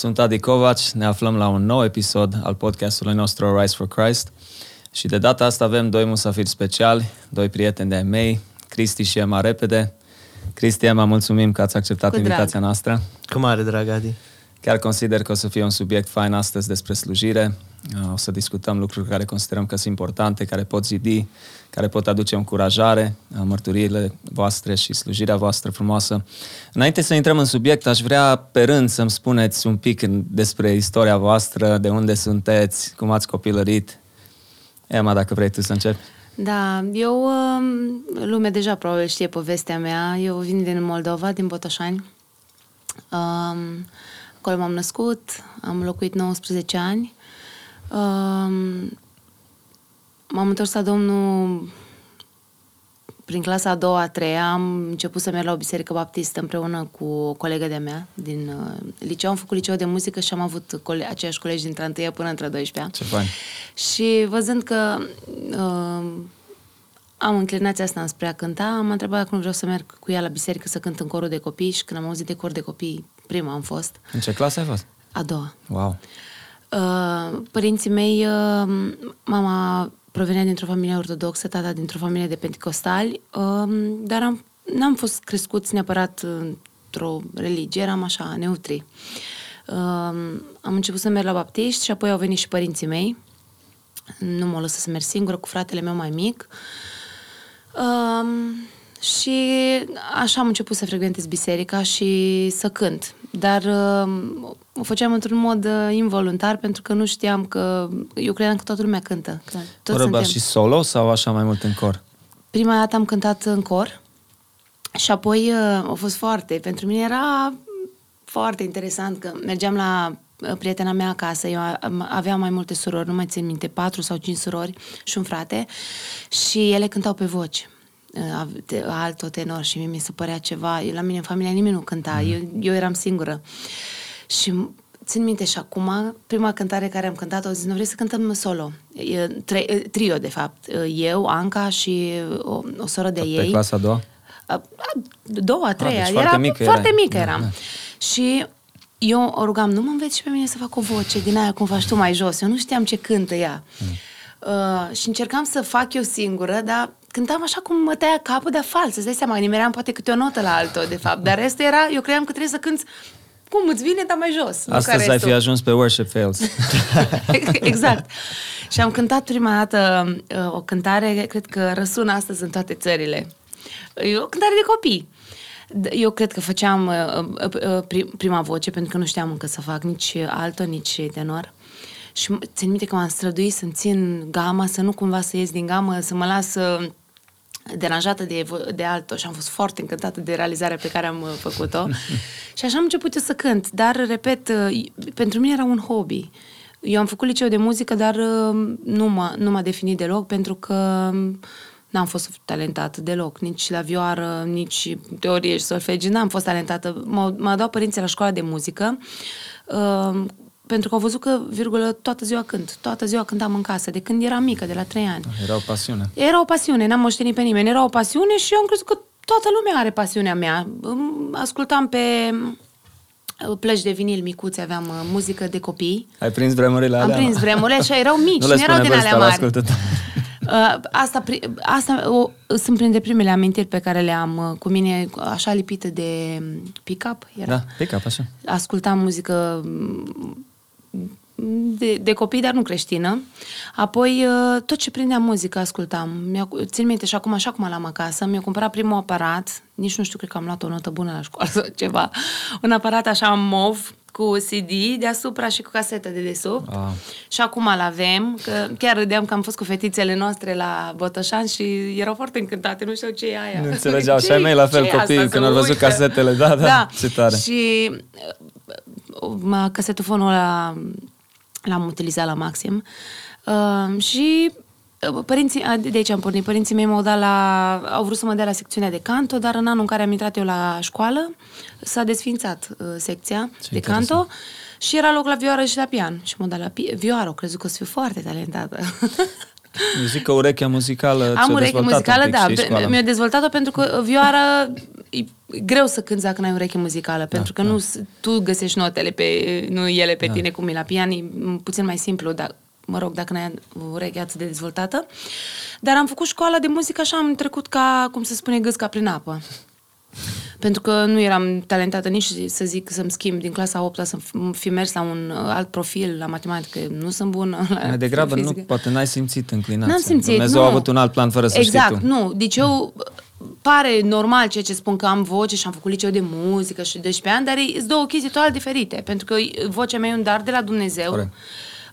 Sunt Adi Kovac, ne aflăm la un nou episod al podcastului nostru Rise for Christ și de data asta avem doi musafiri speciali, doi prieteni de-ai mei, Cristi și Emma Repede. Cristi, Emma, mulțumim că ați acceptat Cu invitația drag. noastră. Cu mare drag, Adi. Chiar consider că o să fie un subiect fain astăzi despre slujire. Uh, O să discutăm lucruri care considerăm că sunt importante, care pot zidi, care pot aduce încurajare, uh, mărturiile voastre și slujirea voastră frumoasă. Înainte să intrăm în subiect, aș vrea pe rând să-mi spuneți un pic în- despre istoria voastră, de unde sunteți, cum ați copilărit. Emma, dacă vrei tu să începi. Da, eu, um, lumea deja probabil știe povestea mea. Eu vin din Moldova, din Botoșani. Um, acolo m-am născut, am locuit 19 ani. Um, m-am întors la Domnul prin clasa a doua, a treia, am început să merg la o biserică baptistă împreună cu o colegă de-a mea din uh, liceu. Am făcut liceu de muzică și am avut cole- aceiași colegi dintre a întâia până între a 12-a. Ce fain. Și văzând că uh, am înclinația asta înspre a cânta, am întrebat dacă nu vreau să merg cu ea la biserică să cânt în corul de copii și când am auzit de cor de copii, prima am fost, În ce clasă ai fost? a doua. Wow. Uh, părinții mei, uh, mama provenea dintr-o familie ortodoxă, tata dintr-o familie de pentecostali, uh, dar am, n-am fost crescuți neapărat într-o religie, eram așa, neutri. Uh, am început să merg la baptiști și apoi au venit și părinții mei. Nu m-au lăsat să merg singură cu fratele meu mai mic. Um, și așa am început să frecventez biserica și să cânt. Dar um, o făceam într-un mod uh, involuntar pentru că nu știam că... Eu credeam că toată lumea cântă. Că toți Vorba suntem. și solo sau așa mai mult în cor? Prima dată am cântat în cor și apoi uh, a fost foarte... Pentru mine era foarte interesant că mergeam la uh, prietena mea acasă, eu am- aveam mai multe surori, nu mai țin minte, patru sau cinci surori și un frate și ele cântau pe voci uh, av- te- alto tenor și mie mi se părea ceva, eu, la mine în familie nimeni nu cânta, eu, eu eram singură și m- țin minte și acum, prima cântare care am cântat, au zis, nu vreți să cântăm solo? E, tre- e, trio, de fapt. Eu, Anca și o, o soră de Pe ei. clasa a doua? A, a doua, a treia. deci era foarte mică foarte erai. mică Da, eram. da. Și eu o rugam, nu mă înveți și pe mine să fac o voce din aia cum faci tu mai jos. Eu nu știam ce cântă ea. Mm. Uh, și încercam să fac eu singură, dar cântam așa cum mă tăia capul de fals. Îți dai seama, nimeream poate câte o notă la altă, de fapt. Dar restul era, eu credeam că trebuie să cânti cum îți vine, dar mai jos. nu ca Astăzi ai restul. fi ajuns pe Worship Fails. exact. Și am cântat prima dată uh, o cântare, cred că răsună astăzi în toate țările. E o cântare de copii. D- Eu cred că făceam uh, uh, uh, pri- prima voce, pentru că nu știam încă să fac nici alto, nici tenor. Și m- țin minte că m-am străduit să-mi țin gama, să nu cumva să ies din gamă, să mă las uh, deranjată de, vo- de alto și am fost foarte încântată de realizarea pe care am uh, făcut-o. și așa am început eu să cânt. Dar, repet, uh, pentru mine era un hobby. Eu am făcut liceu de muzică, dar uh, nu m-a, nu m-a definit deloc pentru că um, n-am fost talentată deloc, nici la vioară, nici teorie și solfegi, n-am fost talentată. M-au, m-au dat părinții la școala de muzică uh, pentru că au văzut că, virgulă, toată ziua cânt. Toată ziua cântam în casă, de când eram mică, de la trei ani. Era o pasiune. Era o pasiune, n-am moștenit pe nimeni. Era o pasiune și eu am crezut că toată lumea are pasiunea mea. Îmi Ascultam pe uh, plăci de vinil micuțe, aveam uh, muzică de copii. Ai prins vremurile Am alea? prins vremurile așa, erau mici, nu nu, le erau spune din alea vârsta la mari. ascultător. Uh, asta, pri- asta o, sunt printre primele amintiri pe care le am uh, cu mine, așa lipită de um, pick-up. Era. Da, pick up, așa. Ascultam muzică mm, de, de copii, dar nu creștină. Apoi, uh, tot ce prindea muzică ascultam. Mi-a, țin minte și acum, așa cum l-am acasă, mi-a cumpărat primul aparat, nici nu știu, cred că am luat o notă bună la școală sau ceva, un aparat așa mov, cu CD deasupra și cu casetă de desubt. Wow. Și acum îl avem, că chiar râdeam că am fost cu fetițele noastre la Botoșan și erau foarte încântate, nu știu ce e aia. Nu înțelegeau. Și Ce- ai mei la fel ce e asta? copiii Se când au văzut uită. casetele. Da, da, da. ce tare. Și uh, mă, casetofonul ăla l-am utilizat la maxim. Uh, și uh, părinții, a, de aici am pornit, părinții mei m-au dat la, au vrut să mă dea la secțiunea de canto, dar în anul în care am intrat eu la școală, s-a desfințat uh, secția Ce de interesant. canto și era loc la vioară și la pian. Și m-au dat la pi- vioară, au crezut că o să fiu foarte talentată. Eu zic că urechea muzicală Am ți-a ureche dezvoltat muzicală, un pic, da. știi, școala. Mi-a dezvoltat-o pentru că vioara e greu să cânti dacă n-ai ureche muzicală, da, pentru că da. nu s- tu găsești notele pe, nu ele pe da. tine, cum e la pian, e puțin mai simplu, dar mă rog, dacă n-ai ureche atât de dezvoltată. Dar am făcut școala de muzică așa, am trecut ca, cum se spune, gâsca prin apă. Pentru că nu eram talentată nici să zic să-mi schimb din clasa 8 să fi mers la un uh, alt profil, la matematică, nu sunt bună. La Mai degrabă, nu, fizică. poate n-ai simțit înclinația. N-am simțit, Dumnezeu nu. a avut un alt plan fără să exact, știi tu. nu. Deci eu pare normal ceea ce spun că am voce și am făcut liceu de muzică și 12 ani, dar e sunt două chestii total diferite, pentru că vocea mea e un dar de la Dumnezeu. Corect.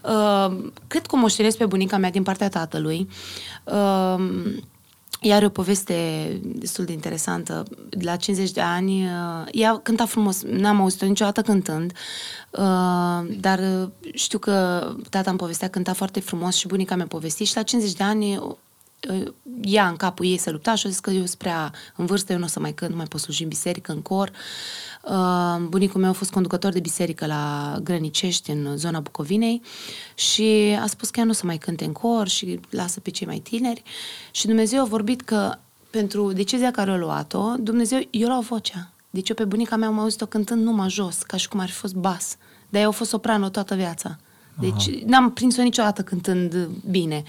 Uh, cred că o moștenesc pe bunica mea din partea tatălui. Uh, iar o poveste destul de interesantă. La 50 de ani, uh, ea cânta frumos, n-am auzit-o niciodată cântând, uh, dar uh, știu că tata îmi povestea cânta foarte frumos și bunica mi-a povestit și la 50 de ani uh, ea în capul ei se lupta și a zis că eu sunt prea în vârstă, eu nu o să mai cânt, nu mai pot sluji în biserică, în cor. Uh, bunicul meu a fost conducător de biserică la Grănicești, în zona Bucovinei și a spus că ea nu o să mai cânte în cor și lasă pe cei mai tineri. Și Dumnezeu a vorbit că pentru decizia care a luat-o, Dumnezeu, eu luau vocea. Deci eu pe bunica mea am auzit-o cântând numai jos, ca și cum ar fi fost bas. Dar ea a fost soprano toată viața. Deci Aha. n-am prins-o niciodată cântând bine.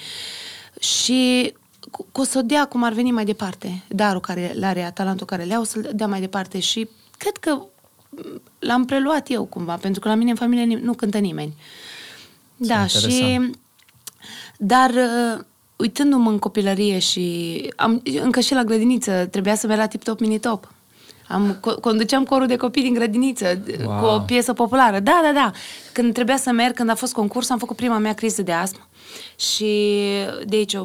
Și cu- că o să o dea cum ar veni mai departe, darul care le are, talentul care le au, să-l dea mai departe și cred că m, l-am preluat eu cumva, pentru că la mine în familie ni- nu cântă nimeni. Da, și... interesant. Dar uh, uitându-mă în copilărie și am, încă și la grădiniță trebuia să merg la Tip Top Mini Top. Am, co- conduceam corul de copii din grădiniță Wow. wow. cu o piesă populară. Da, da, da. Când trebuia să merg, când a fost concurs, am făcut prima mea criză de astm și de aici o,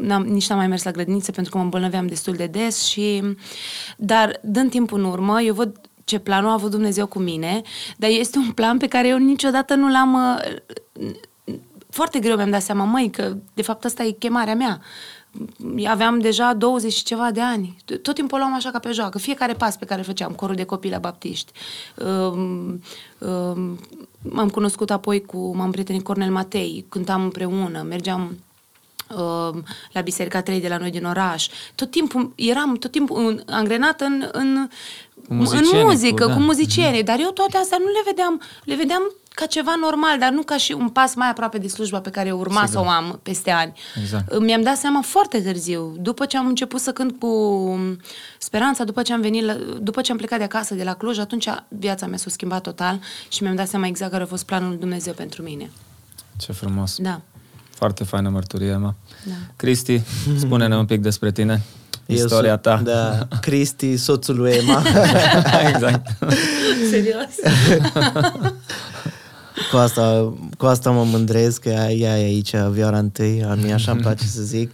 n-am, nici n-am mai mers la grădiniță pentru că mă îmbolnăveam destul de des și dar dând timpul în urmă, eu văd ce plan a avut Dumnezeu cu mine, dar este un plan pe care eu niciodată nu l-am uh, foarte greu mi-am dat seama, măi, că de fapt asta e chemarea mea. Aveam deja 20 și ceva de ani. Tot timpul o luam așa ca pe joacă. Fiecare pas pe care îl făceam, corul de copii la baptiști. Um, um, m-am cunoscut apoi cu, m-am prietenit Cornel Matei, cântam împreună, mergeam uh, la Biserica 3 de la noi din oraș. Tot timpul eram tot timpul în, angrenată în, în, Cu muzicienii, în muzică, cu- cu, da. cu muzicienii, dar eu toate astea nu le vedeam, le vedeam ca ceva normal, dar nu ca și un pas mai aproape de slujba pe care urma Sigur. să o am peste ani. Exact. Mi-am dat seama foarte târziu, după ce am început să cânt cu Speranța, după ce am venit, la, după ce am plecat de acasă, de la Cluj, atunci viața mea s-a schimbat total și mi-am dat seama exact care a fost planul lui Dumnezeu pentru mine. Ce frumos. Da. Foarte faină mărturie, Emma. Da. Cristi, spune-ne un pic despre tine. Istoria sunt- ta. Da, Cristi, soțul lui Emma. exact. Serios? cu, asta, cu asta mă mândresc, că ea ea e aici, vioara întâi, a mie așa îmi place să zic.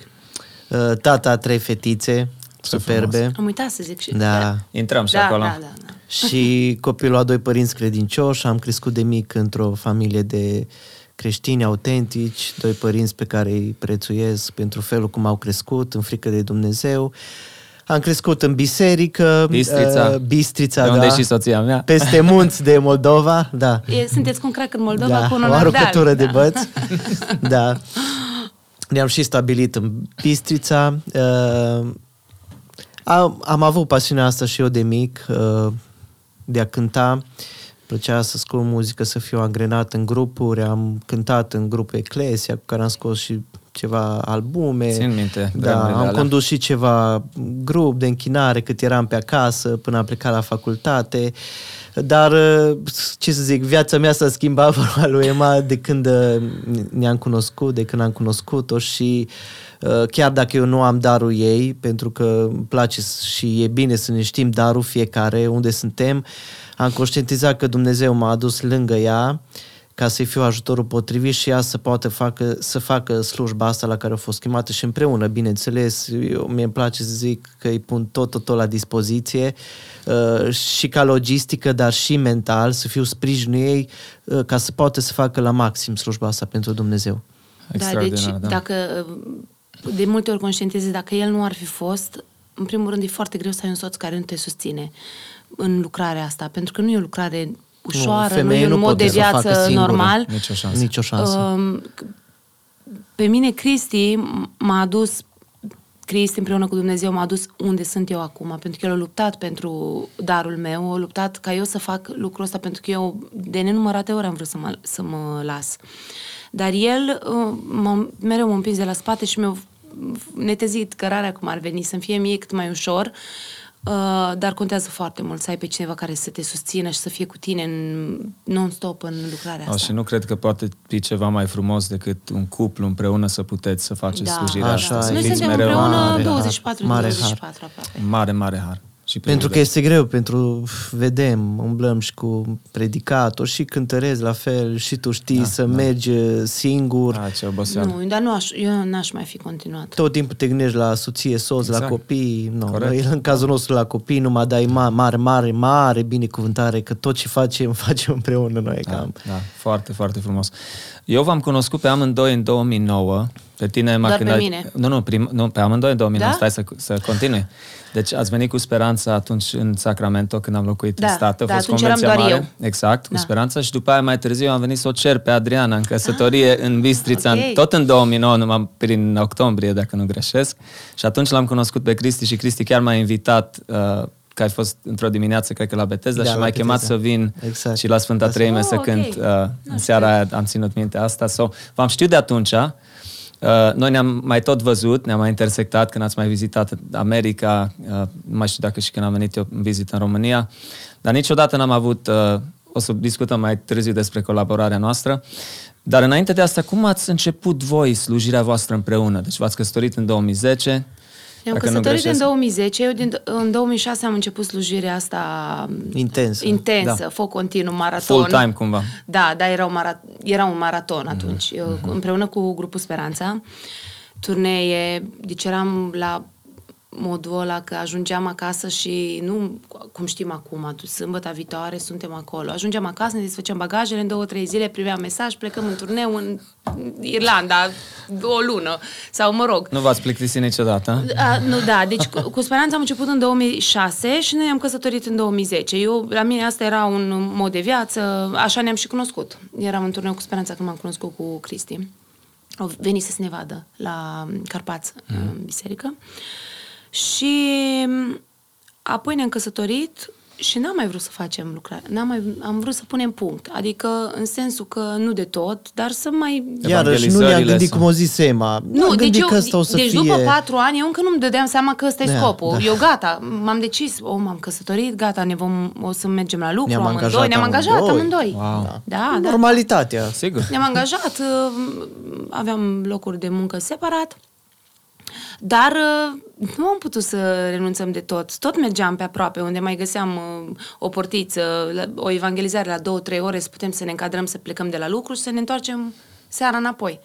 Uh, Tata a trei fetițe, superbe. Am uitat să zic și... Da. Intrăm și da, acolo. Da, da, da. Și copilul a doi părinți credincioși, am crescut de mic într-o familie de creștini autentici, doi părinți pe care îi prețuiesc pentru felul cum au crescut, în frică de Dumnezeu. Am crescut în biserică, Bistrița. uh, Bistrița, De unde da, e și soția mea. peste munți de Moldova, da. E, sunteți cu un crac în Moldova da, cu un o onar aruncătură de da. băți. da. Ne-am și stabilit în Bistrița. Uh, am, am avut pasiunea asta și eu de mic, uh, de a cânta. Plăcea să ascult muzică, să fiu angrenat în grupuri. Am cântat în grupul Eclesia, cu care am scos și ceva albume. Țin minte Da, vremurile am alea. condus și ceva grup de închinare cât eram pe acasă, până am plecat la facultate. Dar, uh, ce să zic, viața mea s-a schimbat vorba lui Emma de când uh, ne-am cunoscut, de când am cunoscut-o și uh, chiar dacă eu nu am darul ei, pentru că îmi place și e bine să ne știm darul fiecare, unde suntem, am conștientizat că Dumnezeu m-a adus lângă ea ca să-i fiu ajutorul potrivit și ea să poată facă, să facă slujba asta la care a fost chemată și împreună, bineînțeles. Eu, mie îmi place să zic că îi pun tot, tot, tot la dispoziție uh, și ca logistică, dar și mental, să fiu sprijinul ei uh, ca să poată să facă la maxim slujba asta pentru Dumnezeu. Da, deci Extraordinar, da. dacă de multe ori conștientizezi, dacă el nu ar fi fost, în primul rând e foarte greu să ai un soț care nu te susține în lucrarea asta, pentru că nu e o lucrare ușoară, nu, femeia e un nu mod poate de să o facă viață singură. normal. Nici o șansă. Nici o șansă. Um, pe mine Cristi m- m-a adus Cristi împreună cu Dumnezeu m-a dus unde sunt eu acum, pentru că El a luptat pentru darul meu, a luptat ca eu să fac lucrul ăsta, pentru că eu de nenumărate ori am vrut să mă, să mă las. Dar El uh, m-a, mereu m-a împins de la spate și mi-a netezit cărarea cum ar veni, să-mi fie mie cât mai ușor Uh, dar contează foarte mult să ai pe cineva care să te susțină și să fie cu tine în, non-stop în lucrarea asta. și nu cred că poate fi ceva mai frumos decât un cuplu împreună să puteți să faceți da, slujirea așa asta. Noi Fiți suntem mereu împreună mare 24-24 mare aproape. Mare, mare har. Și Pentru că este greu, pentru, vedem, umblăm și cu predicator și cântărezi la fel și tu știi Da, să da. mergi uh, singur. Da, ce oboseală. Nu, dar nu aș, eu n-aș mai fi continuat. Tot timpul te gândești la soție, soț, Exact. la copii. No, Corect. noi, în cazul nostru la copii numai dai ma- mare, mare, mare binecuvântare că tot ce facem, facem împreună noi. Da, Cam. da, foarte, foarte frumos. Eu v-am cunoscut pe amândoi în 2009. Pe tine, Doar când pe ai- mine. Nu, nu, prim, nu, pe amândoi în 2009. Da? Stai să, să continui. Deci ați venit cu Speranța atunci în Sacramento, când am locuit Da, în state. A da, fost atunci eram convenția doar mare. eu. Exact, cu Da. Speranța. Și după aia mai târziu am venit să o cer pe Adriana în căsătorie în Bistrița, ok. în, tot în 2009, numai prin octombrie, dacă nu greșesc. Și atunci l-am cunoscut pe Cristi și Cristi chiar m-a invitat uh, că ai fost într-o dimineață, cred că la Betesda, Da, și la m-ai chemat Bethesda. să vin Exact. și la Sfânta Treime Oh, să ok. cânt. Uh, în seara aia am ținut minte asta. So, v-am știut de atunci. Uh, noi ne-am mai tot văzut, ne-am mai intersectat când ați mai vizitat America, uh, nu mai știu dacă și când am venit eu în vizită în România, dar niciodată n-am avut, uh, o să discutăm mai târziu despre colaborarea noastră, dar înainte de asta, cum ați început voi slujirea voastră împreună? Deci v-ați căsătorit în 2010, Ne-am dacă nu căsătorit în greșesc. 2010, eu din, în 2006 am început slujirea asta Intensă. intensă, Da. foc continuu, maraton. full time cumva. Da, da, era un, mara- era un maraton atunci, Mhm. eu, împreună cu grupul Speranța, turnee, deci eram la modul ăla că ajungeam acasă și nu, cum știm acum, tu sâmbătă viitoare suntem acolo. Ajungeam acasă, ne desfăceam bagajele, în două, trei zile primeam mesaj, plecăm în turneu în Irlanda, o lună, sau mă rog. Nu v-ați plictisit niciodată? A, nu, da, deci cu, cu Speranța am început în 2006 și noi am căsătorit în 2010. Eu, la mine asta era un mod de viață, așa ne-am și cunoscut. Eram în turneu cu Speranța când m-am cunoscut cu Cristi. Au venit să ne vadă la Carpați, mm. în biserică. Și apoi ne-am căsătorit și n-am mai vrut să facem lucrare. N-am mai, am vrut să punem punct. Adică, în sensul că nu de tot, dar să mai Iarăși nu ne-am Evangelizările gândit sau- cum o zis Ema. nu, am deci, gândit eu, că ăsta o să deci fie... după patru ani eu încă nu-mi dădeam seama că ăsta e Da, scopul. da. Eu gata, m-am decis, o, m-am căsătorit, gata, ne vom, o să mergem la lucru Ne-am amândoi, angajat ne-am angajat amândoi. amândoi. Wow. Da, da. da. Normalitatea. Sigur. Ne-am angajat, uh, aveam locuri de muncă separat, dar uh, nu am putut să renunțăm de tot. Tot mergeam pe aproape, unde mai găseam uh, o portiță, la- o evangelizare la două, trei ore, să putem să ne încadrăm, să plecăm de la lucru și să ne întoarcem seara înapoi.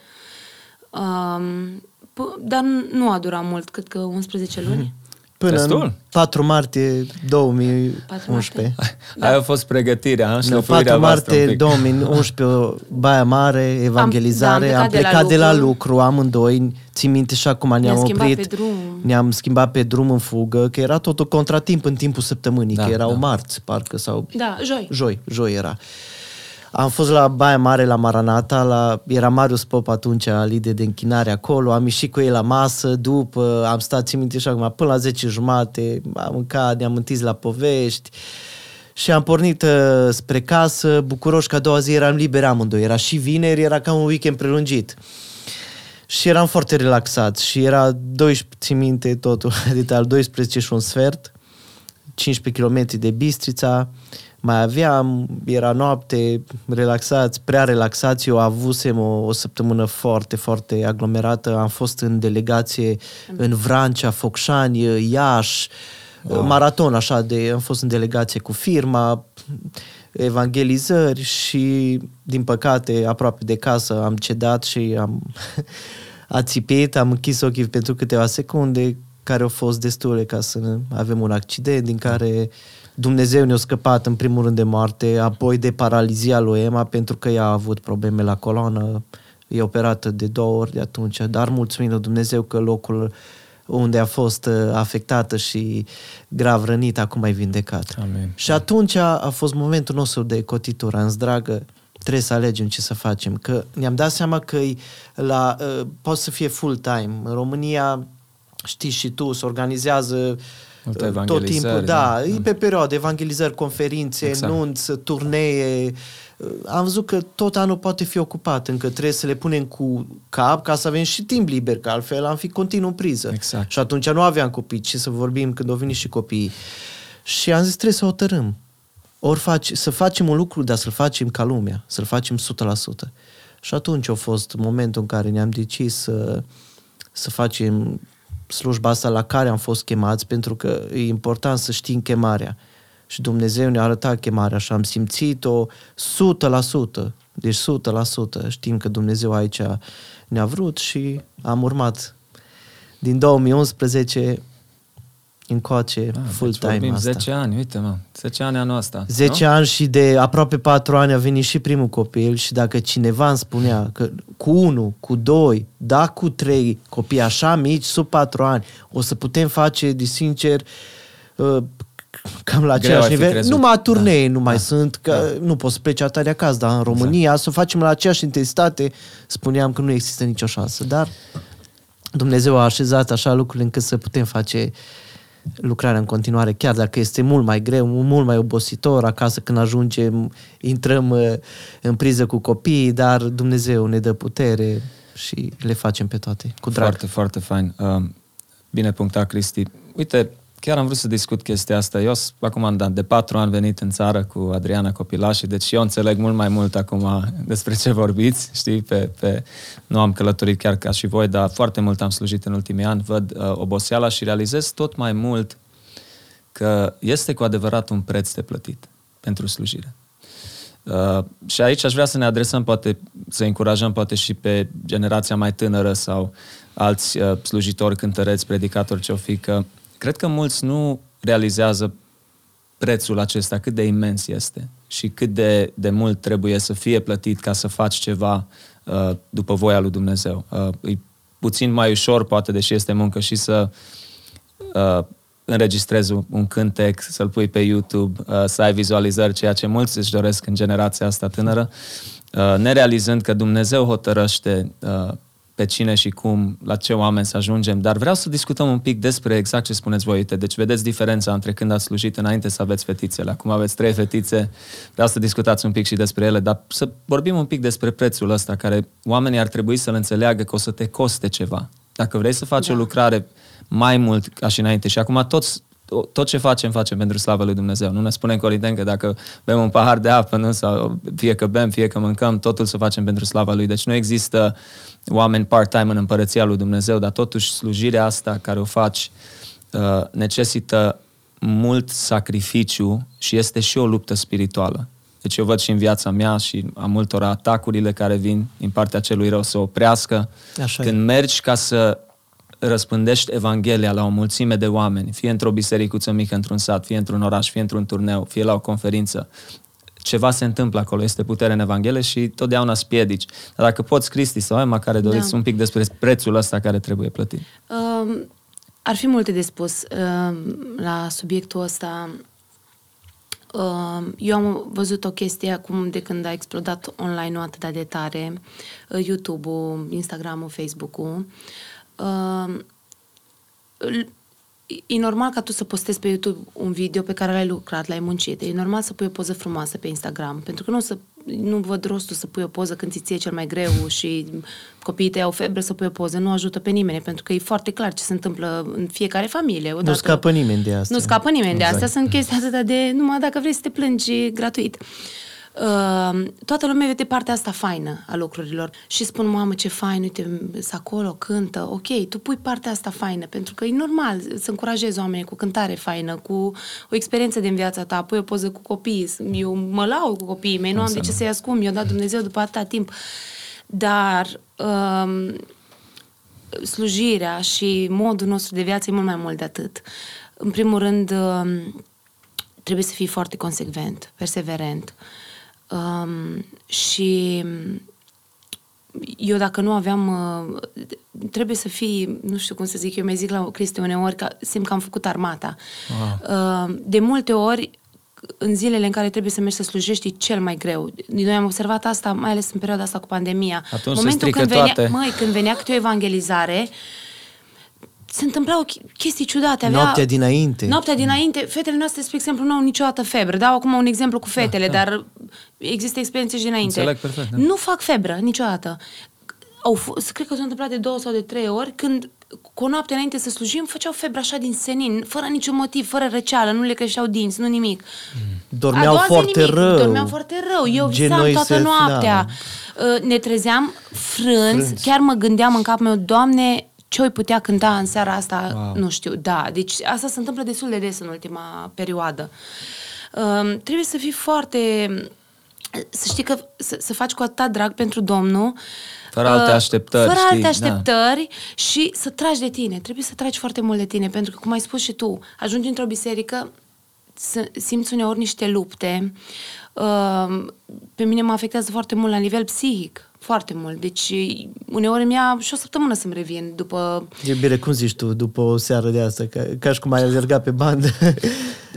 Um, p- dar nu a durat mult, cred că 11 luni. Până Destul. în 4 martie 2011. Da. Aia a fost pregătirea, ha? No, șlefuirea 4 voastră un martie pic. 2011, Baia Mare, evangelizare, da, am am, plecat plecat de la de la lucru. lucru amândoi, țin minte și acum ne-am Ne-am schimbat oprit, pe drum. ne-am schimbat pe drum în fugă, că era tot o contratimp în timpul săptămânii, Da, că erau da. marți, parcă, sau Da, joi. joi, joi era. Am fost la Baia Mare, la Maranata, la, era Marius Pop atunci, lider de închinare acolo, am ieșit cu ei la masă, după, am stat, țin minte și acum, până la 10 jumate, am mâncat, ne-am întins la povești și am pornit uh, spre casă, bucuroși că a doua zi eram liberi amândoi, era și vineri, era ca un weekend prelungit. Și eram foarte relaxat și era 12, țin minte totul, adică al 12 și un sfert, 15 km de Bistrița, mai aveam, era noapte, relaxați, prea relaxați, eu avusem o, o săptămână foarte, foarte aglomerată, am fost în delegație în Vrancea, Focșani, Iași, wow. maraton așa de, am fost în delegație cu firma, evangelizări și, din păcate, aproape de casă am cedat și am ațipit, am închis ochii pentru câteva secunde, care au fost destule ca să avem un accident din care Dumnezeu ne-a scăpat în primul rând de moarte, apoi de paralizia lui Emma pentru că ea a avut probleme la coloană, e operată de două ori de atunci, dar mulțumim lui Dumnezeu că locul unde a fost uh, afectată și grav rănită, acum ai vindecat. Amin. Și atunci a, a fost momentul nostru de cotitură. Am zis, dragă, trebuie să alegem ce să facem. Că ne-am dat seama că la, uh, poate să fie full-time. În România știi și tu, se organizează Multe uh, tot evangelizări, timpul, da, da. e pe perioade, evangelizări, conferințe, Exact. nunți, turnee. Uh, Am văzut că tot anul poate fi ocupat, încă trebuie să le punem cu cap ca să avem și timp liber, că altfel am fi continuu în priză. Exact. Și atunci nu aveam copii, ce să vorbim când au venit și copiii. Și am zis, trebuie să hotărâm. Ori faci, să facem un lucru, dar să-l facem ca lumea, să-l facem 100%. Și atunci a fost momentul în care ne-am decis să, să facem slujba asta la care am fost chemați, pentru că e important să știm chemarea. Și Dumnezeu ne-a arătat chemarea și am simțit-o 100%. Deci 100% știm că Dumnezeu aici ne-a vrut și am urmat din 2011 încoace Ah, full deci time vorbim asta. 10 ani, uite mă, 10 ani anul ăsta. 10 ani și de aproape 4 ani a venit și primul copil și dacă cineva îmi spunea că cu 1, cu 2, da cu 3 copii așa mici, sub 4 ani, o să putem face, de sincer, uh, cam la Greu același ai fi nivel. crezut. Numai turnee Da. nu mai Da. sunt, că nu poți să pleci atât de acasă, dar în România să o facem la aceeași intensitate, spuneam că nu există nicio șansă, dar Dumnezeu a așezat așa lucrurile încât să putem face lucrarea în continuare, chiar dacă este mult mai greu, mult mai obositor, acasă când ajungem, intrăm uh, în priză cu copiii, dar Dumnezeu ne dă putere și le facem pe toate, cu drag. Foarte, foarte fain. Uh, Bine punctat, Cristi. Uite, chiar am vrut să discut chestia asta. Eu sunt acum da, de patru ani venit în țară cu Adriana Copilașii, deci eu înțeleg mult mai mult acum despre ce vorbiți, știi, pe, pe... nu am călătorit chiar ca și voi, dar foarte mult am slujit în ultimii ani, văd uh, oboseala și realizez tot mai mult că este cu adevărat un preț de plătit pentru slujire. Uh, și aici aș vrea să ne adresăm, poate să încurajăm poate și pe generația mai tânără sau alți uh, slujitori, cântăreți, predicatori ce-o fi, că cred că mulți nu realizează prețul acesta, cât de imens este și cât de, de mult trebuie să fie plătit ca să faci ceva uh, după voia lui Dumnezeu. Uh, e puțin mai ușor, poate, deși este muncă, și să uh, înregistrezi un, un cântec, să-l pui pe YouTube, uh, să ai vizualizări, ceea ce mulți își doresc în generația asta tânără, uh, nerealizând că Dumnezeu hotărăște uh, pe cine și cum, la ce oameni să ajungem, dar vreau să discutăm un pic despre exact ce spuneți voi. Uite, deci vedeți diferența între când ați slujit înainte să aveți fetițele. Acum aveți trei fetițe, vreau să discutați un pic și despre ele, dar să vorbim un pic despre prețul ăsta, care oamenii ar trebui să-l înțeleagă că o să te coste ceva. Dacă vrei să faci da. o lucrare mai mult ca și înainte și acum toți tot ce facem, facem pentru slavă lui Dumnezeu. Nu ne spunem Corinteni că dacă bem un pahar de apă, nu? sau fie că bem, fie că mâncăm, totul să facem pentru slava lui. Deci nu există oameni part-time în împărăția lui Dumnezeu, dar totuși slujirea asta care o faci uh, necesită mult sacrificiu și este și o luptă spirituală. Deci eu văd și în viața mea și a multor atacurile care vin din partea celui rău să oprească. Așa Când e. mergi ca să răspândești Evanghelia la o mulțime de oameni, fie într-o bisericuță mică, într-un sat, fie într-un oraș, fie într-un turneu, fie la o conferință, ceva se întâmplă acolo, este putere în Evanghelie și totdeauna spiedici. Dar dacă poți, Cristi sau Emma, care doriți Da. un pic despre prețul ăsta care trebuie plătit. Um, ar fi multe de spus um, la subiectul ăsta. Um, eu am văzut o chestie acum de când a explodat online-ul atât de tare, uh, YouTube-ul, Instagram-ul, Facebook-ul. Um, l- E normal ca tu să postezi pe YouTube un video pe care l-ai lucrat, l-ai muncit. E normal să pui o poză frumoasă pe Instagram, pentru că nu, să, nu văd rostul să pui o poză când ți ție cel mai greu și copiii tăi au febră să pui o poză. Nu ajută pe nimeni, pentru că e foarte clar ce se întâmplă în fiecare familie. Nu scapă nimeni de asta. Nu scapă nimeni de Exact. astea. Sunt chestii atât de... Numai dacă vrei să te plângi gratuit. Uh, toată lumea vede partea asta faină a lucrurilor și spun, mamă, ce fain, uite, să acolo, cântă, ok, tu pui partea asta faină, pentru că e normal să încurajezi oamenii cu cântare faină, cu o experiență din viața ta, pui o poză cu copii, eu mă laud cu copiii mei, nu am Asta de ce nu. să-i ascund, mi-a dat Dumnezeu după atâta timp. Dar um, slujirea și modul nostru de viață e mult mai mult de atât. În primul rând, um, trebuie să fii foarte consecvent, perseverent. Um, și eu dacă nu aveam, uh, trebuie să fii, nu știu cum să zic, eu mi zic la Cristi uneori că simt că am făcut armata. Uh, de multe ori, în zilele în care trebuie să mergi să slujești, e cel mai greu. Noi am observat asta, mai ales în perioada asta cu pandemia. Atunci se Momentul strică când venea, toate. Măi, când venea câte o evangelizare, se întâmplau chestii ciudate. Avea... Noaptea dinainte. Noaptea dinainte. Fetele noastre, spre exemplu, nu au niciodată febră. Dau acum un exemplu cu fetele, da, da. dar există experiențe și dinainte. Înțeleg perfect. Da. Nu fac febră niciodată. Au, f- cred că s-a întâmplat de două sau de trei ori când cu o noapte înainte să slujim, făceau febră așa din senin, fără niciun motiv, fără răceală, nu le creșteau dinți, nu nimic. Dormeau foarte nimic, rău. Dormeau foarte rău. Eu visam toată se, noaptea. Da. Ne trezeam frânți, frânți, chiar mă gândeam în capul meu, Doamne, ce oi putea cânta în seara asta, wow. nu știu, da. Deci asta se întâmplă destul de des în ultima perioadă. Uh, trebuie să fii foarte... Să știi că să, să faci cu atâta drag pentru Domnul fără alte uh, așteptări. Fără știi? alte așteptări da. și să tragi de tine. Trebuie să tragi foarte mult de tine, pentru că, cum ai spus și tu, ajungi într-o biserică, simți uneori niște lupte. Uh, pe mine mă afectează foarte mult la nivel psihic foarte mult. Deci, uneori mi a și o săptămână să-mi revin după... E bine, cum zici tu, după o seară de asta, ca, ca și cum ai alergat pe bandă.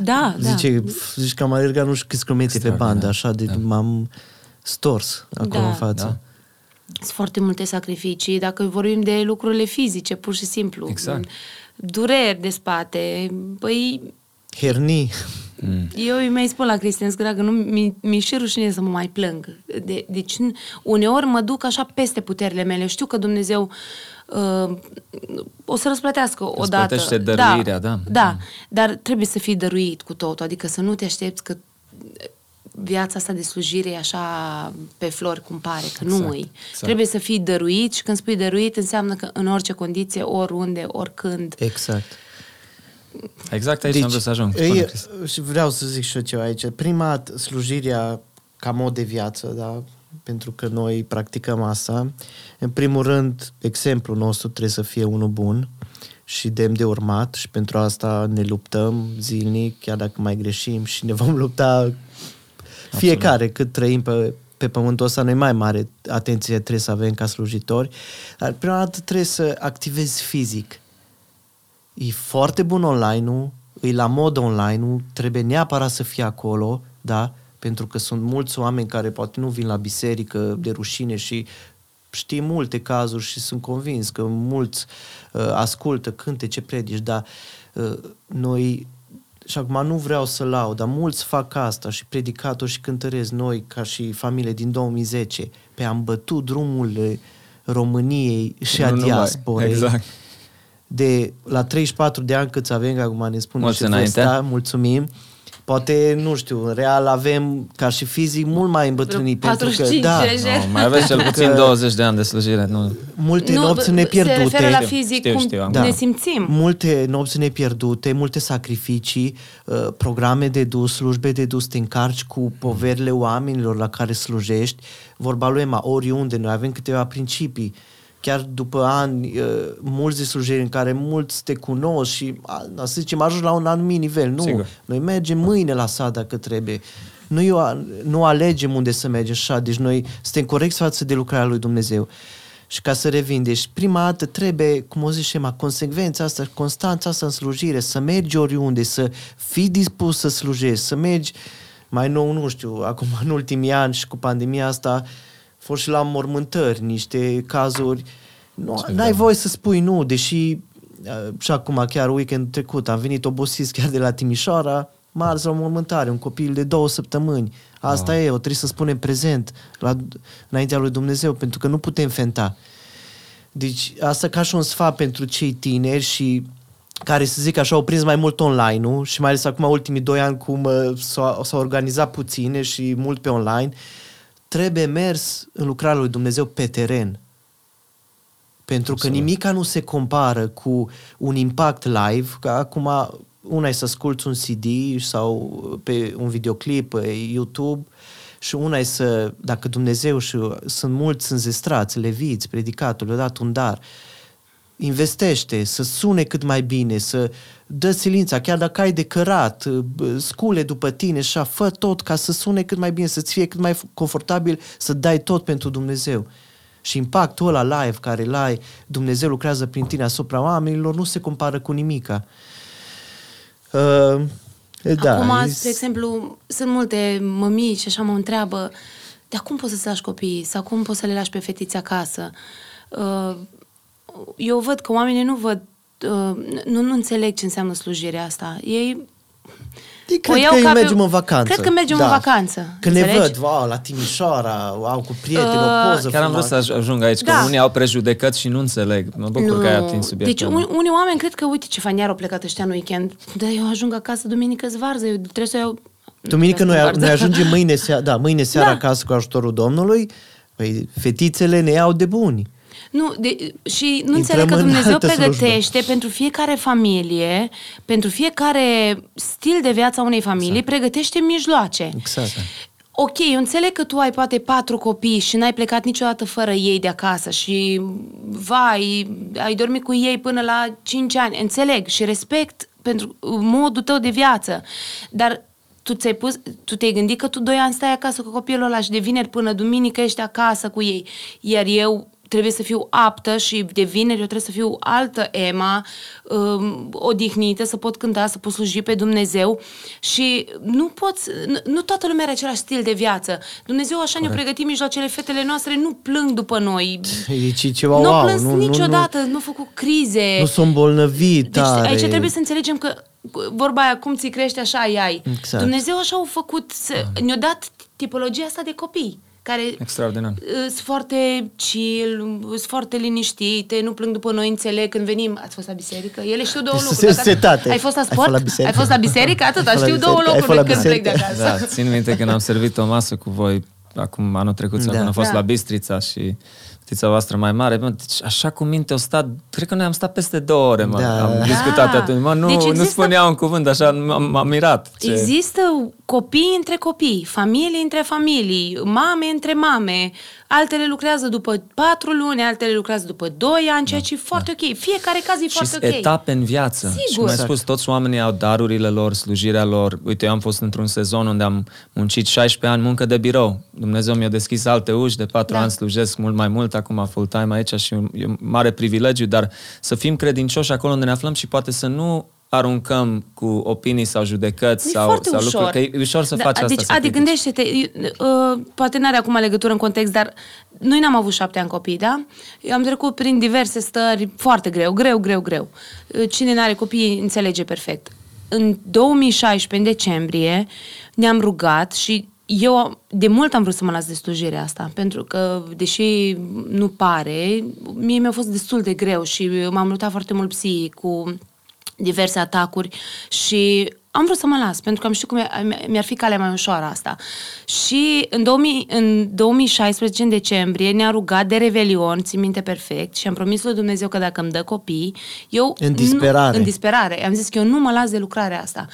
Da, Zice, da. Zici că am alergat nu știu câți kilometri pe bandă, așa de da. m-am stors acolo da. în față. Da. Sunt foarte multe sacrificii. Dacă vorbim de lucrurile fizice, pur și simplu. Exact. Dureri de spate. Păi... Hernii. Mm. Eu îi mai spun la Cristian Scragă, nu, mi, mi și rușine să mă mai plâng. De, deci, uneori mă duc așa peste puterile mele. Știu că Dumnezeu uh, o să răsplătească Îți odată. dăruirea, da. Da, da, dar trebuie să fii dăruit cu totul. Adică să nu te aștepți că viața asta de slujire e așa pe flori cum pare, că exact, nu e. Exact. Trebuie să fii dăruit și când spui dăruit înseamnă că în orice condiție, oriunde, oricând. Exact. Exact aici deci, am vrut să ajung. Spune, și vreau să zic și eu ceva aici. Prima slujirea ca mod de viață, da? pentru că noi practicăm asta. În primul rând, exemplul nostru trebuie să fie unul bun și demn de urmat și pentru asta ne luptăm zilnic, chiar dacă mai greșim și ne vom lupta fiecare Absolut. cât trăim pe, pe pământul ăsta, noi mai mare atenție trebuie să avem ca slujitori, dar prima dată trebuie să activezi fizic. E foarte bun online-ul, e la mod online-ul, trebuie neapărat să fie acolo, da? Pentru că sunt mulți oameni care poate nu vin la biserică de rușine și știi multe cazuri și sunt convins că mulți uh, ascultă, cânte ce predici, dar uh, noi și acum nu vreau să laud, dar mulți fac asta și predicatori și cântărezi noi ca și familie din 2010 pe am bătut drumul României și a diasporei. Exact. De la 34 de ani câți avem, acum ne spune Mulți și vesta, mulțumim. Poate, nu știu, în real avem, ca și fizic, mult mai îmbătrânit. pentru că, da, no, mai aveți cel puțin că 20 de ani de slujire. Nu. Multe nu, nopți nepierdute. Se referă la fizic, știu, cum știu, da. ne simțim. Multe nopți nepierdute, multe sacrificii, uh, programe de dus, slujbe de dus, te încarci cu poverile oamenilor la care slujești. Vorba lui Emma, oriunde, noi avem câteva principii chiar după ani, uh, mulți de slujiri în care mulți te cunosc și, să zicem, ajungi la un anumit nivel. Nu, Sigur. noi mergem mâine la sat dacă trebuie. Nu, eu, nu alegem unde să mergem așa, deci noi suntem corecți față de lucrarea lui Dumnezeu. Și ca să revin, deci prima dată trebuie, cum o zice Shema, consecvența asta, constanța asta în slujire, să mergi oriunde, să fii dispus să slujești, să mergi mai nou, nu știu, acum în ultimii ani și cu pandemia asta, uh, fost și la mormântări, niște cazuri. Nu, n-ai voie să spui nu, deși uh, și acum chiar weekend trecut am venit obosit chiar de la Timișoara, marți la o mormântare, un copil de două săptămâni. Asta oh. e, o trebuie să spunem prezent la, înaintea lui Dumnezeu, pentru că nu putem fenta. Deci asta ca și un sfat pentru cei tineri și care, să zic așa, au prins mai mult online-ul și mai ales acum ultimii doi ani cum uh, s-au, s-au organizat puține și mult pe online, uh, trebuie mers în lucrarea lui Dumnezeu pe teren. Pentru Absolut. că nimica nu se compară cu un impact live, că acum una e să asculti un CD sau pe un videoclip pe YouTube și una e să, dacă Dumnezeu și sunt mulți înzestrați, leviți, predicatul, le-a dat un dar, investește, să sune cât mai bine, să dă silința, chiar dacă ai de cărat, scule după tine și așa, fă tot ca să sune cât mai bine, să-ți fie cât mai confortabil, să dai tot pentru Dumnezeu. Și impactul ăla live care îl ai, Dumnezeu lucrează prin tine asupra oamenilor, nu se compară cu nimica. Uh, da, Acum, spre exemplu, sunt multe mămii și așa mă întreabă, de acum poți să-ți lași copiii? Sau cum poți să le lași pe fetiți acasă? Uh, eu văd că oamenii nu văd uh, nu, nu înțeleg ce înseamnă slujirea asta. Ei Ei, O cred iau că ca pe- mergem în vacanță. cred că mergem în vacanță, Când ne înțelegi? văd, wow, la Timișoara, au cu prieteni, Uh, o poză Chiar am vrut frumoasă. să aj- ajung aici, că Da. unii au prejudecăți și nu înțeleg. Mă bucur că ai atins subiectul. Deci un, unii oameni cred că, uite ce fain, iar au plecat ăștia în weekend. Dar eu ajung acasă duminică varză, eu trebuie să iau... Duminică noi, Varză. noi ajungem mâine, seara, da, mâine seara Da. acasă cu ajutorul Domnului. Păi fetițele ne iau de buni. Nu, de, și nu Intrăm înțeleg că în Dumnezeu altă slujbă. pregătește pentru fiecare familie, pentru fiecare stil de viață a unei familii, exact. pregătește mijloace. Exact. Ok, eu înțeleg că tu ai poate patru copii și n-ai plecat niciodată fără ei de acasă și, vai, ai dormit cu ei până la 5 ani. Înțeleg și respect pentru modul tău de viață. Dar tu, ți-ai pus, tu te-ai gândit că tu doi ani stai acasă cu copilul ăla și de vineri până duminică ești acasă cu ei. Iar eu trebuie să fiu aptă și de vineri eu trebuie să fiu altă Emma, um, odihnită, să pot cânta, să pot sluji pe Dumnezeu și nu poți, nu, nu toată lumea are același stil de viață. Dumnezeu așa ne-a pregătit mijloacele, fetele noastre nu plâng după noi. E ceva nu wow. au plâns nu, nu, niciodată, nu, nu au făcut crize. Nu sunt bolnăvit Deci tare. aici trebuie să înțelegem că vorba aia, cum ți crește, așa ai ai. Exact. Dumnezeu așa a făcut, să, ne-a dat tipologia asta de copii care Extraordinar. uh, sunt foarte chill, sunt foarte liniștite, nu plâng după noi, înțeleg când venim. Ați fost la biserică? Ele știu două Sunt lucruri. Dacă- setate. Ai fost la Ai sport? fost la biserică? Ai fost la biserică? Atâta, Ai fost la știu două biserică? Ai fost lucruri la când plec de biserică? acasă. Da, țin minte când am servit o masă cu voi acum anul trecut sau Da. când am fost Da. la Bistrița și fetița voastră mai mare, mă, deci așa cu minte o stat, cred că noi am stat peste două ore, mă, Da. am Da. discutat atunci, mă, nu, Deci nu există- spunea un cuvânt, așa m-am, m-am mirat. Ce... Există copii între copii, familii între familii, mame între mame. Altele lucrează după patru luni, altele lucrează după doi ani, ceea ce e foarte ok. Fiecare caz e și foarte sunt ok. etape în viață. Sigur. Și cum ai Exact. spus, toți oamenii au darurile lor, slujirea lor. Uite, eu am fost într-un sezon unde am muncit 16 ani muncă de birou. Dumnezeu mi-a deschis alte uși, de 4 Da. ani slujesc mult mai mult, acum full-time aici și e un mare privilegiu, dar să fim credincioși acolo unde ne aflăm și poate să nu aruncăm cu opinii sau judecăți E sau, foarte sau ușor. lucruri, că e ușor să Da, faci asta. Deci, să Adi, critici. gândește-te, uh, poate n-are acum legătură în context, dar noi n-am avut șapte ani copii, da? Eu am trecut prin diverse stări foarte greu, greu, greu, greu. Uh, Cine n-are copii înțelege perfect. În 2016, în decembrie, ne-am rugat și eu de mult am vrut să mă las de slujirea asta, pentru că, deși nu pare, mie mi-a fost destul de greu și m-am luptat foarte mult psihic cu diverse atacuri și am vrut să mă las, pentru că am știut că mi- mi-ar fi calea mai ușoară asta. Și în, 2000, în 2016, în decembrie, ne-a rugat de Revelion, țin minte perfect, și am promis lui Dumnezeu că dacă îmi dă copii, eu... În disperare. Nu, în disperare. Am zis că eu nu mă las de lucrarea asta.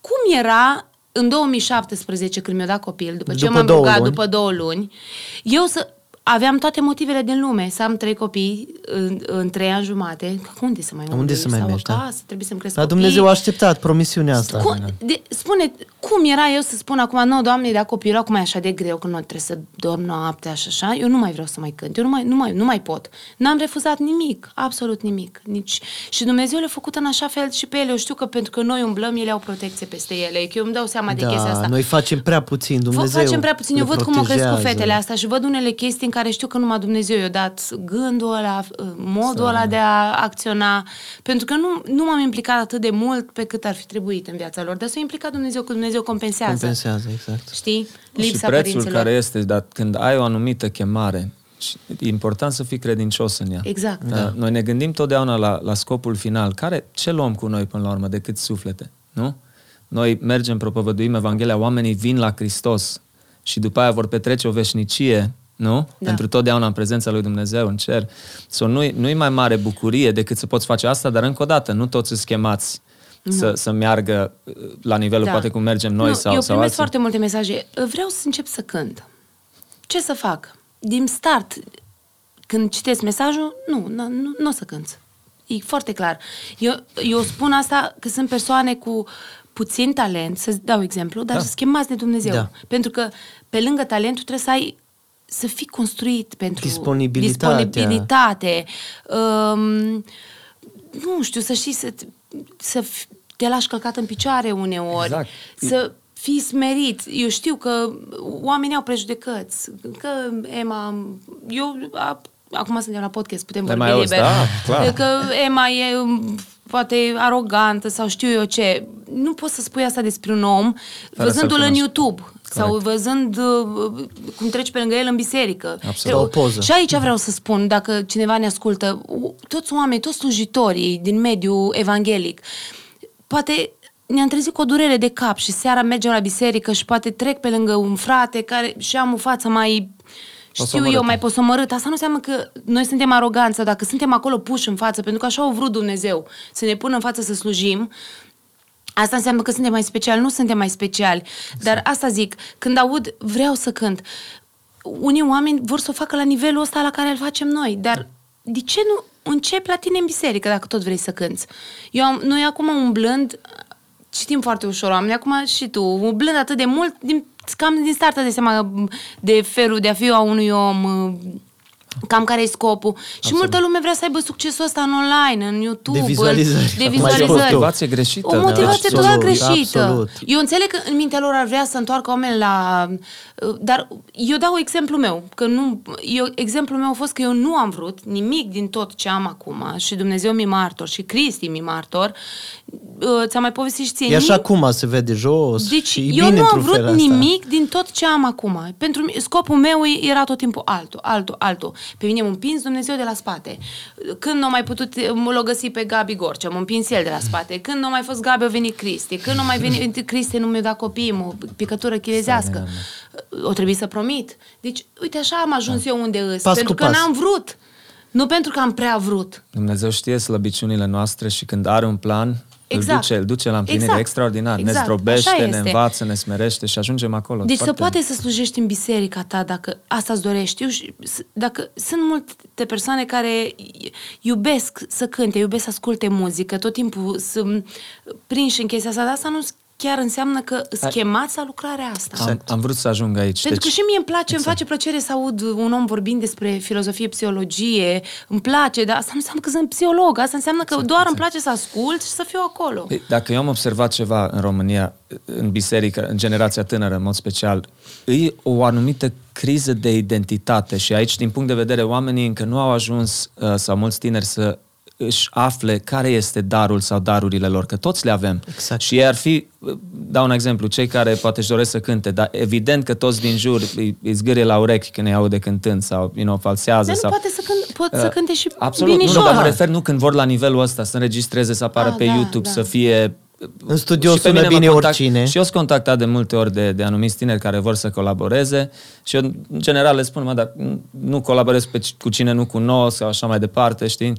Cum era în 2017, când mi-a dat copil, după ce După m-am două rugat luni. după două luni, eu să aveam toate motivele din lume, să am trei copii în, în trei ani jumate. Unde să mai mă Unde duc? să mai Sau mergi, da? acasă, trebuie să-mi cresc Dar copii. Dumnezeu a așteptat promisiunea asta. Cum, de, spune, cum era eu să spun acum, nu, doamne, dar copilul acum e așa de greu că nu trebuie să dorm noaptea și așa, eu nu mai vreau să mai cânt, eu nu mai, nu mai, nu mai pot. N-am refuzat nimic, absolut nimic. Nici... Și Dumnezeu le-a făcut în așa fel și pe ele. Eu știu că pentru că noi umblăm, ele au protecție peste ele. Că eu îmi dau seama de chestia asta. Da, noi facem prea puțin, Dumnezeu Facem prea puțin. Eu le văd cum au crescut protejează. fetele astea și văd unele chestii în care știu că numai Dumnezeu i-a dat gândul ăla, modul ăla de a acționa, pentru că nu, nu m-am implicat atât de mult pe cât ar fi trebuit în viața lor, dar s-a implicat Dumnezeu că Dumnezeu compensează. Compensează, exact. Știi? și Lipsa prețul părinților. care este, dar când ai o anumită chemare, și e important să fii credincios în ea. Exact. Da. Noi ne gândim totdeauna la, la scopul final. Care, ce luăm cu noi până la urmă decât suflete? Nu? Noi mergem, propovăduim Evanghelia, oamenii vin la Hristos și după aia vor petrece o veșnicie, nu? Da. Pentru totdeauna în prezența lui Dumnezeu, în cer. So, nu-i, nu-i mai mare bucurie decât să poți face asta, dar încă o dată, nu toți îți chemați să, să meargă uh, la nivelul poate cum mergem noi nu, sau, eu sau primesc alții. foarte multe mesaje. Vreau să încep să cânt. Ce să fac? Din start, când citesc mesajul, nu, nu, nu, nu o să cânt. E foarte clar. Eu, eu spun asta că sunt persoane cu puțin talent, să dau exemplu, dar Da. da. schimbați de Dumnezeu. Da. Pentru că pe lângă talentul trebuie să ai să fii construit pentru Disponibilitatea. disponibilitate. Um, nu știu, să știi să, să f- te lași călcat în picioare uneori, Exact. să fii smerit. Eu știu că oamenii au prejudecăți, că Emma, eu a, acum suntem la podcast, putem Le vorbi mai auzi, liber. da, clar. Că Emma e poate arogantă sau știu eu ce. Nu poți să spui asta despre un om Fără văzându-l să-l în cunoști. YouTube sau văzând uh, cum treci pe lângă el în biserică. Absolut. O poză. Și aici vreau să spun, dacă cineva ne ascultă, u- toți oamenii, toți slujitorii din mediul evanghelic, poate ne-am trezit cu o durere de cap și seara mergem la biserică și poate trec pe lângă un frate care și am o față mai știu Posomorâtă. eu, mai posomărât. Asta nu înseamnă că noi suntem aroganți sau dacă suntem acolo puși în față, pentru că așa au vrut Dumnezeu să ne pună în față să slujim, Asta înseamnă că suntem mai speciali, nu suntem mai speciali. Dar asta zic, când aud vreau să cânt, unii oameni vor să o facă la nivelul ăsta la care îl facem noi, dar de ce nu începi la tine în biserică dacă tot vrei să cânți? Eu am, noi acum umblând, citim foarte ușor oameni, acum și tu, umblând atât de mult, din, cam din start de seama de felul de a fi a unui om, cam care e scopul. Și multă lume vrea să aibă succesul ăsta în online, în YouTube, De vizualizări. de Mai vizualizări. scos tu. motivație greșită. O motivație Absolut, total greșită. absolut. Eu înțeleg că în mintea lor ar vrea să întoarcă oameni la... Dar eu dau exemplu meu, că nu... Eu, exemplul meu a fost că eu nu am vrut nimic din tot ce am acum și Dumnezeu mi martor și Cristi mi martor. Uh, Ți-am mai povestit și ție. E așa nimic- cum se vede jos deci și e eu bine nu am într-un vrut fel asta. nimic din tot ce am acum. Pentru mine, scopul meu era tot timpul altul, altul, altul. Pe mine m-a împins Dumnezeu de la spate. Când nu a mai putut, m-l găsi pe Gabi Gorcea, m-a împins el de la spate. Când nu a mai fost Gabi, a venit Cristi. Când nu a mai venit Cristi, nu mi-a dat copii, o picătură chinezească. O trebuie să promit. Deci, uite, așa am ajuns eu unde îs. Pas pentru cu că pas. n-am vrut. Nu pentru că am prea vrut. Dumnezeu știe slăbiciunile noastre și când are un plan, Exact. îl duce, îl duce la împlinire Exact. extraordinar. Exact. Ne zdrobește, Așa ne este. învață, ne smerește și ajungem acolo. Deci să Foarte- poate să slujești în biserica ta dacă asta îți dorești. Eu, și- s- dacă sunt multe persoane care iubesc să cânte, iubesc să asculte muzică, tot timpul sunt prinși în chestia asta, dar asta nu chiar înseamnă că îți Hai. chemați la lucrarea asta. Am, am vrut să ajung aici. Pentru deci, că și mie îmi place, îmi face plăcere să aud un om vorbind despre filozofie, psihologie, îmi place, dar asta nu înseamnă că sunt psiholog, asta înseamnă că doar îmi place să ascult și să fiu acolo. Păi, Dacă eu am observat ceva în România, în biserică, în generația tânără, în mod special, e o anumită criză de identitate și aici, din punct de vedere, oamenii încă nu au ajuns, uh, sau mulți tineri, să își afle care este darul sau darurile lor, că toți le avem. Exact. Și ei ar fi, uh, dau un exemplu, cei care poate își doresc să cânte, dar evident că toți din jur îi, îi zgârie la urechi când îi aude cântând sau, you know, falsează. Dar nu sau... poate să, cânt, pot să Uh, cânte și Absolut, nu, binișor. nu, dar mă refer nu când vor la nivelul ăsta, să înregistreze, să apară Ah, pe da, YouTube, da. să fie... În studio Și pe sună mine mă bine contact- oricine. Și eu sunt contactat de multe ori de, de anumiți tineri care vor să colaboreze și eu în general le spun, mă, dar nu colaborez pe, cu cine nu cunosc sau așa mai departe, știi?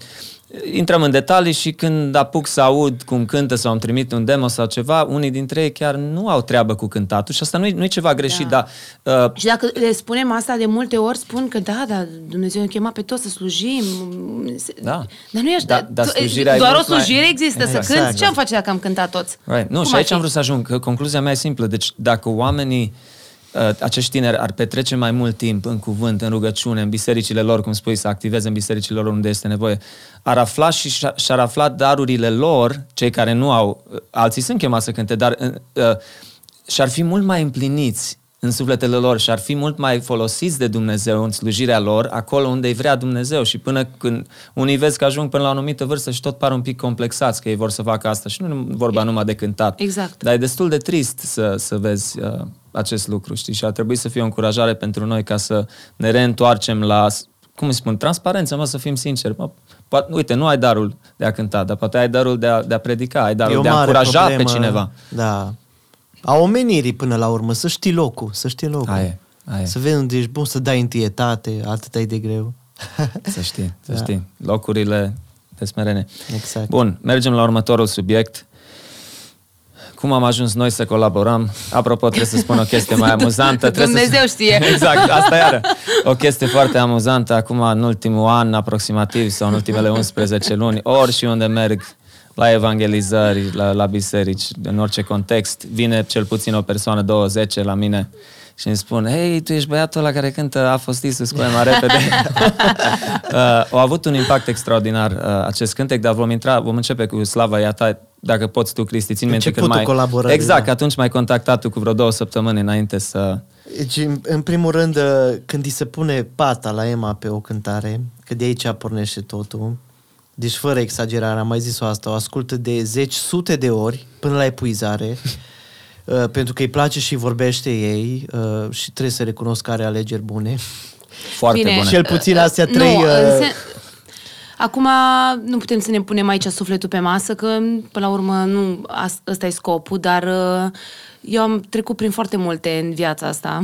Intrăm în detalii și când apuc să aud cum cântă sau îmi trimit un demo sau ceva, unii dintre ei chiar nu au treabă cu cântatul și asta nu e, nu e ceva greșit, Da. dar uh, Și dacă le spunem asta de multe ori, spun că da, da, Dumnezeu ne chema pe toți să slujim. Da. Dar nu e așa. Da, dar tu- slujirea e doar o mult mai- slujire există, Exact. să cânti. Exact. Ce am face dacă am cântat toți? Right. Nu, Cum și ar aici fi? am vrut să ajung, că concluzia mea e simplă. Deci dacă oamenii, uh, acești tineri ar petrece mai mult timp în cuvânt, în rugăciune, în bisericile lor, cum spui, să activeze în bisericile lor unde este nevoie, ar afla și și- și-ar afla darurile lor, cei care nu au, uh, alții sunt chemați să cânte, dar uh, uh, și-ar fi mult mai împliniți în sufletele lor și ar fi mult mai folosiți de Dumnezeu în slujirea lor, acolo unde îi vrea Dumnezeu. Și până când unii vezi că ajung până la o anumită vârstă și tot par un pic complexați că ei vor să facă asta și nu e vorba numai de cântat. Exact. Dar e destul de trist să, să vezi uh, acest lucru, știi? Și ar trebui să fie o încurajare pentru noi ca să ne reîntoarcem la, cum îi spun, transparență, mă, să fim sinceri. Mă, poate, uite, nu ai darul de a cânta, dar poate ai darul de a, de a predica, ai E darul o de a mare încuraja problemă, pe cineva. Da. A omenirii până la urmă, să știi locul, să știi locul. Aia e, aia e. Să vezi unde ești bun, să dai întâietate, atât ai de greu. Să știi, să Da. știi. Locurile de smerene. Exact. Bun, mergem la următorul subiect. Cum am ajuns noi să colaborăm? Apropo, trebuie să spun o chestie mai amuzantă. Trebuie Dumnezeu să... știe. Exact, asta iară. O chestie foarte amuzantă. Acum, în ultimul an, aproximativ, sau în ultimele 11 luni, ori și unde merg, la evangelizări, la, la biserici, în orice context, vine cel puțin o persoană, 20 la mine și îmi spun, hei, tu ești băiatul ăla care cântă A fost Isus, cu mai repede. uh, a avut un impact extraordinar uh, acest cântec, dar vom intra, vom începe cu slava ea ta, dacă poți tu, Cristi, țin minte când Începutul mai... colaborării, Exact, da. atunci m-ai contactat tu cu vreo două săptămâni înainte să... Deci, în, în primul rând, uh, când îi se pune pata la Emma pe o cântare, că de aici pornește totul, deci fără exagerare, am mai zis-o asta, o ascultă de zeci, sute de ori până la epuizare, uh, pentru că îi place și vorbește ei uh, și trebuie să recunosc că are alegeri bune. Foarte Bine. bune. Cel puțin astea Nu, trei... uh, în sen- Acum nu putem să ne punem aici sufletul pe masă, că până la urmă nu as- ăsta e scopul, dar uh, eu am trecut prin foarte multe în viața asta.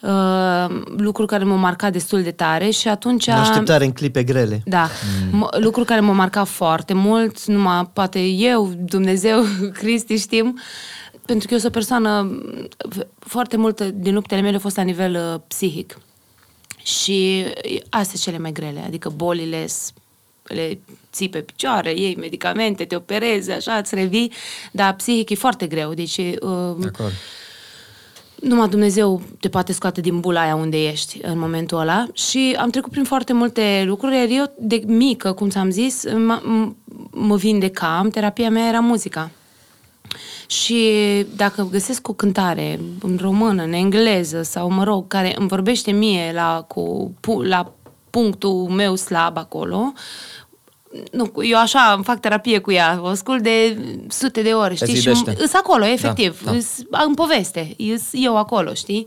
Uh, lucruri care m-au marcat destul de tare și atunci... Așteptare în clipe grele. Da, mm. lucruri care m-au marcat foarte mult, numai poate eu, Dumnezeu, Cristi știm, pentru că eu sunt o persoană, foarte mult din luptele mele au fost la nivel uh, psihic. Și astea sunt cele mai grele, adică bolile s- le ții pe picioare, iei medicamente, te operezi, așa, îți revii, dar psihic e foarte greu, deci uh, De acord. Numai Dumnezeu te poate scoate din bula aia unde ești în momentul ăla și am trecut prin foarte multe lucruri, iar eu de mică, cum ți-am zis, m- m- mă vindecam, terapia mea era muzica. Și dacă găsesc o cântare în română, în engleză sau, mă rog, care îmi vorbește mie la, cu, pu- la punctul meu slab acolo, nu, eu așa îmi fac terapie cu ea, o ascult de sute de ori, știi? Și zidește. îs acolo, efectiv, Da, da, da. da. în poveste, îs eu acolo, știi?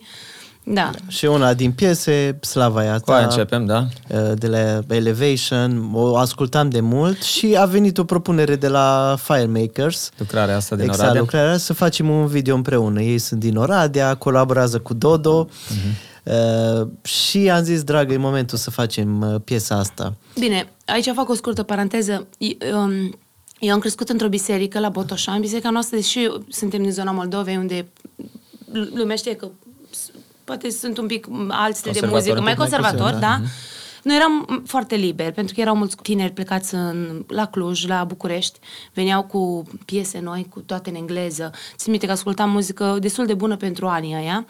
Da. Și una din piese, Slava e a Cu aia ta, începem, da? uh, de la Elevation, o ascultam de mult și a venit o propunere de la Firemakers, Lucrarea asta din exact, Oradea. lucrarea, să facem un video împreună. Ei sunt din Oradea, colaborează cu Dodo uh, și am zis, dragă, e momentul să facem uh, piesa asta. Bine, aici fac o scurtă paranteză. I- um, Eu am crescut într-o biserică la Botoșani, biserica noastră, deși suntem din zona Moldovei, unde l- lumea știe că s- poate sunt un pic alți stil de Conservatori, muzică, un mai pic mai conservator, puțin, da? da. Noi eram m, foarte liberi, pentru că erau mulți tineri plecați în, la Cluj, la București, veneau cu piese noi, cu toate în engleză. Țin minte că ascultam muzică destul de bună pentru anii ăia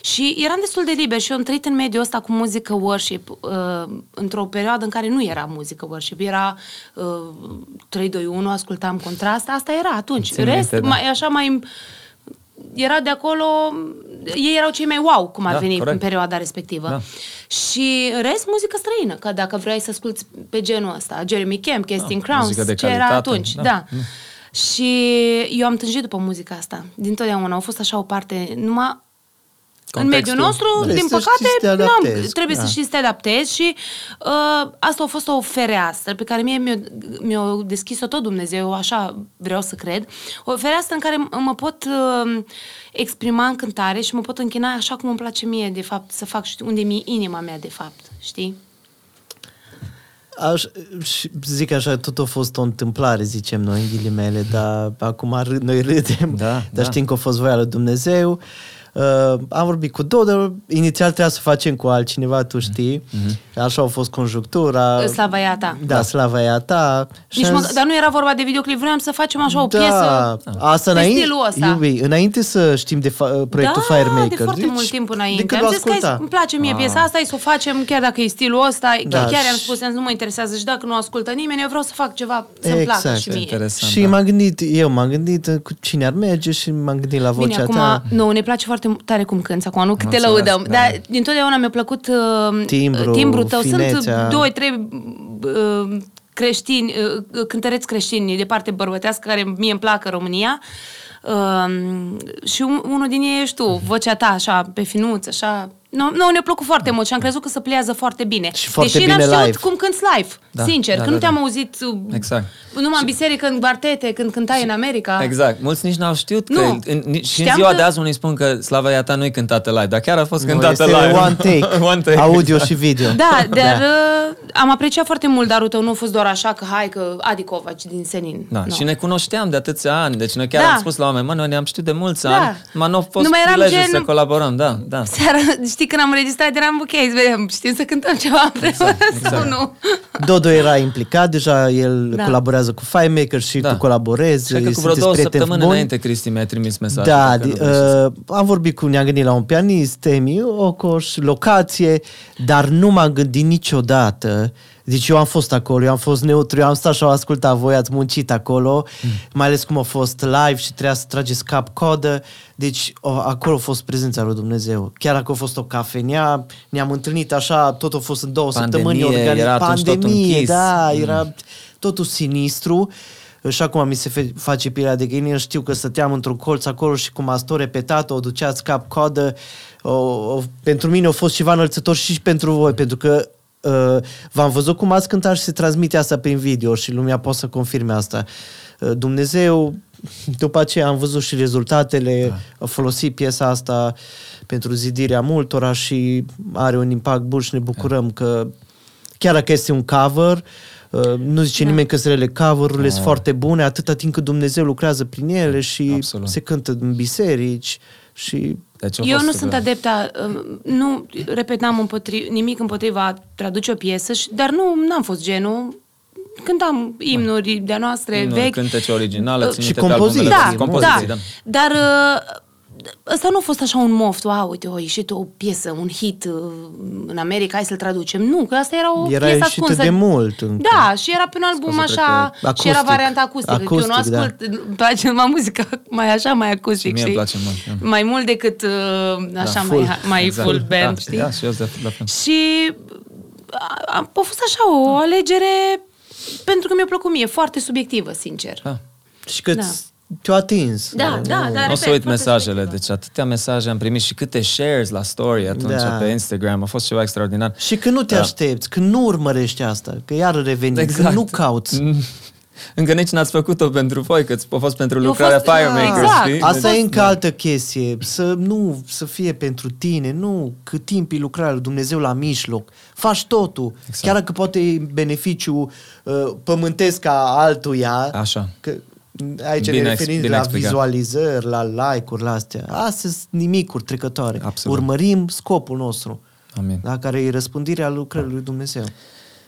și eram destul de liber și eu am trăit în mediul ăsta cu muzică worship uh, într-o perioadă în care nu era muzică worship, era uh, 3, 2, 1, ascultam contrast, asta era atunci. Țin Rest, minte, da. mai, așa mai era de acolo, ei erau cei mai wow, cum ar Da, veni corect. în perioada respectivă. Da. Și în rest, muzică străină, că dacă vrei să asculti pe genul ăsta, Jeremy Camp, Casting Crowns, muzică de ce era calitate, atunci, da. da. Și eu am tânjit după muzica asta, din totdeauna. Au fost așa o parte, numai în Contextul, mediul nostru, da. din Trebuie să știți să te păcate, n-am, adaptezi, trebuie da. să știți să te adaptezi și uh, asta a fost o fereastră pe care mie mi-a, mi-a deschis-o tot Dumnezeu, așa vreau să cred, o fereastră în care m- mă pot uh, exprima în cântare și mă pot închina așa cum îmi place mie, de fapt, să fac, știi, unde mi inima mea, de fapt, știi? Aș, și zic așa, tot a fost o întâmplare, zicem noi, în ghilimele, dar acum râd, noi râdem, Da, dar da. știm că a fost voia lui Dumnezeu. Uh, am vorbit cu Dodo, inițial trebuia să facem cu altcineva, tu știi, mm-hmm. Așa a fost conjunctura. Slava e a ta. Da, slava e a ta. Și Nici am mă, zis- dar nu era vorba de videoclip, vreau să facem așa o da, piesă asta pe înainte, stilul ăsta. Iubi, înainte să știm de fa- proiectul da, Firemakers. de foarte deci, mult timp înainte. De când am l-a zis că ascultat. îmi place mie piesa asta, e să o facem chiar dacă e stilul ăsta. Da, Da, chiar i-am și- spus, nu mă interesează și dacă nu ascultă nimeni, eu vreau să fac ceva să-mi placă Exact. și mie. Interesant, Și da. m-am gândit, eu m-am gândit uh, cu cine ar merge și m-am gândit la vocea Bine, acum, ta. nu, ne place foarte tare cum cânti acum, nu că te Mulțumesc, lăudăm, da. dar din totdeauna mi-a plăcut uh, Timbru, timbrul tău. finețea. Sunt doi, trei uh, creștini, uh, cântăreți creștini de parte bărbătească care mie îmi plac în România. Uh, și un, unul din ei ești tu, vocea ta, așa, pe finuț, așa. Nu, nu, ne-a plăcut foarte mult și am crezut că se pliază foarte bine. Și foarte Deși bine n-am știut live. cum cânti live, Da, sincer, da, că da, nu te-am da. auzit uh, Exact. numai în biserică, în quartete, când cântai în America. Exact. Mulți nici n-au știut că... Nu. În, nici- și în Știam ziua că- de azi unii spun că Slava Iata nu e cântată live, dar chiar a fost Nu, cântată este live. one take, one take. audio exact. și video. Da, dar uh, am apreciat foarte mult darul tău, nu a fost doar așa că hai că Adi Covaci din Senin. Da, Nu. și ne cunoșteam de atâția ani, deci noi chiar Da. am spus la oameni, mă, noi ne-am știut de mulți Da. ani, mă, nu a fost Nu mai eram prilejul gen- să colaborăm, da, da. Seara, știi, când am înregistrat eram ok, să vedem, știm să cântăm ceva împreună sau nu? Dodo era implicat, deja el Da. colaborează cu Filemaker și Da. tu colaborezi. Cred că cu vreo sunteți două prieteni săptămâni buni. înainte, Cristi mi-a trimis mesaj. Da, di- uh, am vorbit cu, ne-am gândit la un pianist, Temi Ocoș, locație, dar nu m-am gândit niciodată. Deci eu am fost acolo, eu am fost neutru, eu am stat și am ascultat voi, ați muncit acolo, Mm. mai ales cum a fost live și trebuia să trageți cap codă. Deci o, acolo a fost prezența lui Dumnezeu. Chiar dacă a fost o cafenea, ne-am întâlnit așa, tot a fost în două Pandemie, săptămâni. organiz- era atunci tot pandemie, închis. da, Mm. era totul sinistru și acum mi se fe- face pielea de găină, știu că stăteam într-un colț acolo și cum ați tot repetat, o duceați cap-coadă, o, o, pentru mine a fost ceva înălțător și pentru voi, pentru că uh, v-am văzut cum ați cântat și se transmite asta prin video și lumea poate să confirme asta. Uh, Dumnezeu, după aceea am văzut și rezultatele, da. a folosit piesa asta pentru zidirea multora și are un impact bun și ne bucurăm da. că chiar dacă este un cover, uh, nu zice da. nimeni că sunt rele cover-urile sunt foarte bune, atâta timp cât Dumnezeu lucrează prin ele și Absolut. se cântă în biserici și Deci a Eu fost, nu sunt da. adepta, um, nu, repet, n-am împotri, nimic împotriva a traduce o piesă, și, dar nu n-am fost genul. Cântam imnuri de-a noastre Imnuri, vechi. cântece originale, Uh, ținute și pe compoziții. albumele Da, voastre. compoziții, da. da. Dar uh, ăsta nu a fost așa un moft, wow, uite, a ieșit o piesă, un hit uh, în America, hai să-l traducem. Nu, că asta era o era piesă ieșită ascunsă. de mult. Încă. Da, și era pe un album Scuze, așa, cred că și era acustic. varianta acustică. că eu nu Acustic, da. ascult, îmi place numai muzica mai așa, mai acustic, Și mie îmi știi? place mult, da. Mai mult decât uh, așa, full. mai, mai Exact. full band, da, știi? Da, și eu de la fel. Și a, a fost așa o alegere pentru că mi-a plăcut mie, foarte subiectivă, sincer. Da. Și că Da. Te-a atins. Da, Nu- da, nu- da. Nu o repet, să uit foarte mesajele, subiectivă. deci atâtea mesaje am primit și câte shares la story atunci Da. pe Instagram, a fost ceva extraordinar. Și că nu te Da. aștepți, că nu urmărești asta, că iar reveni, exact. că nu cauți. Mm. Încă nici n-ați făcut-o pentru voi, că a fost pentru Eu lucrarea fost- Firemakers, Exact. știi? Asta Deci- e încă altă chestie, să nu să fie pentru tine, nu, cât timp e lucrarea lui Dumnezeu la mijloc, faci totul, exact. chiar dacă poate e beneficiu uh, pământesc ca altuia, Așa. că aici Bine ne ex- referim bine la explicat. vizualizări, la like-uri, la astea. Astea sunt nimicuri trecătoare. Absolut. Urmărim scopul nostru, Amin. da? care e răspândirea lucrării lui Dumnezeu.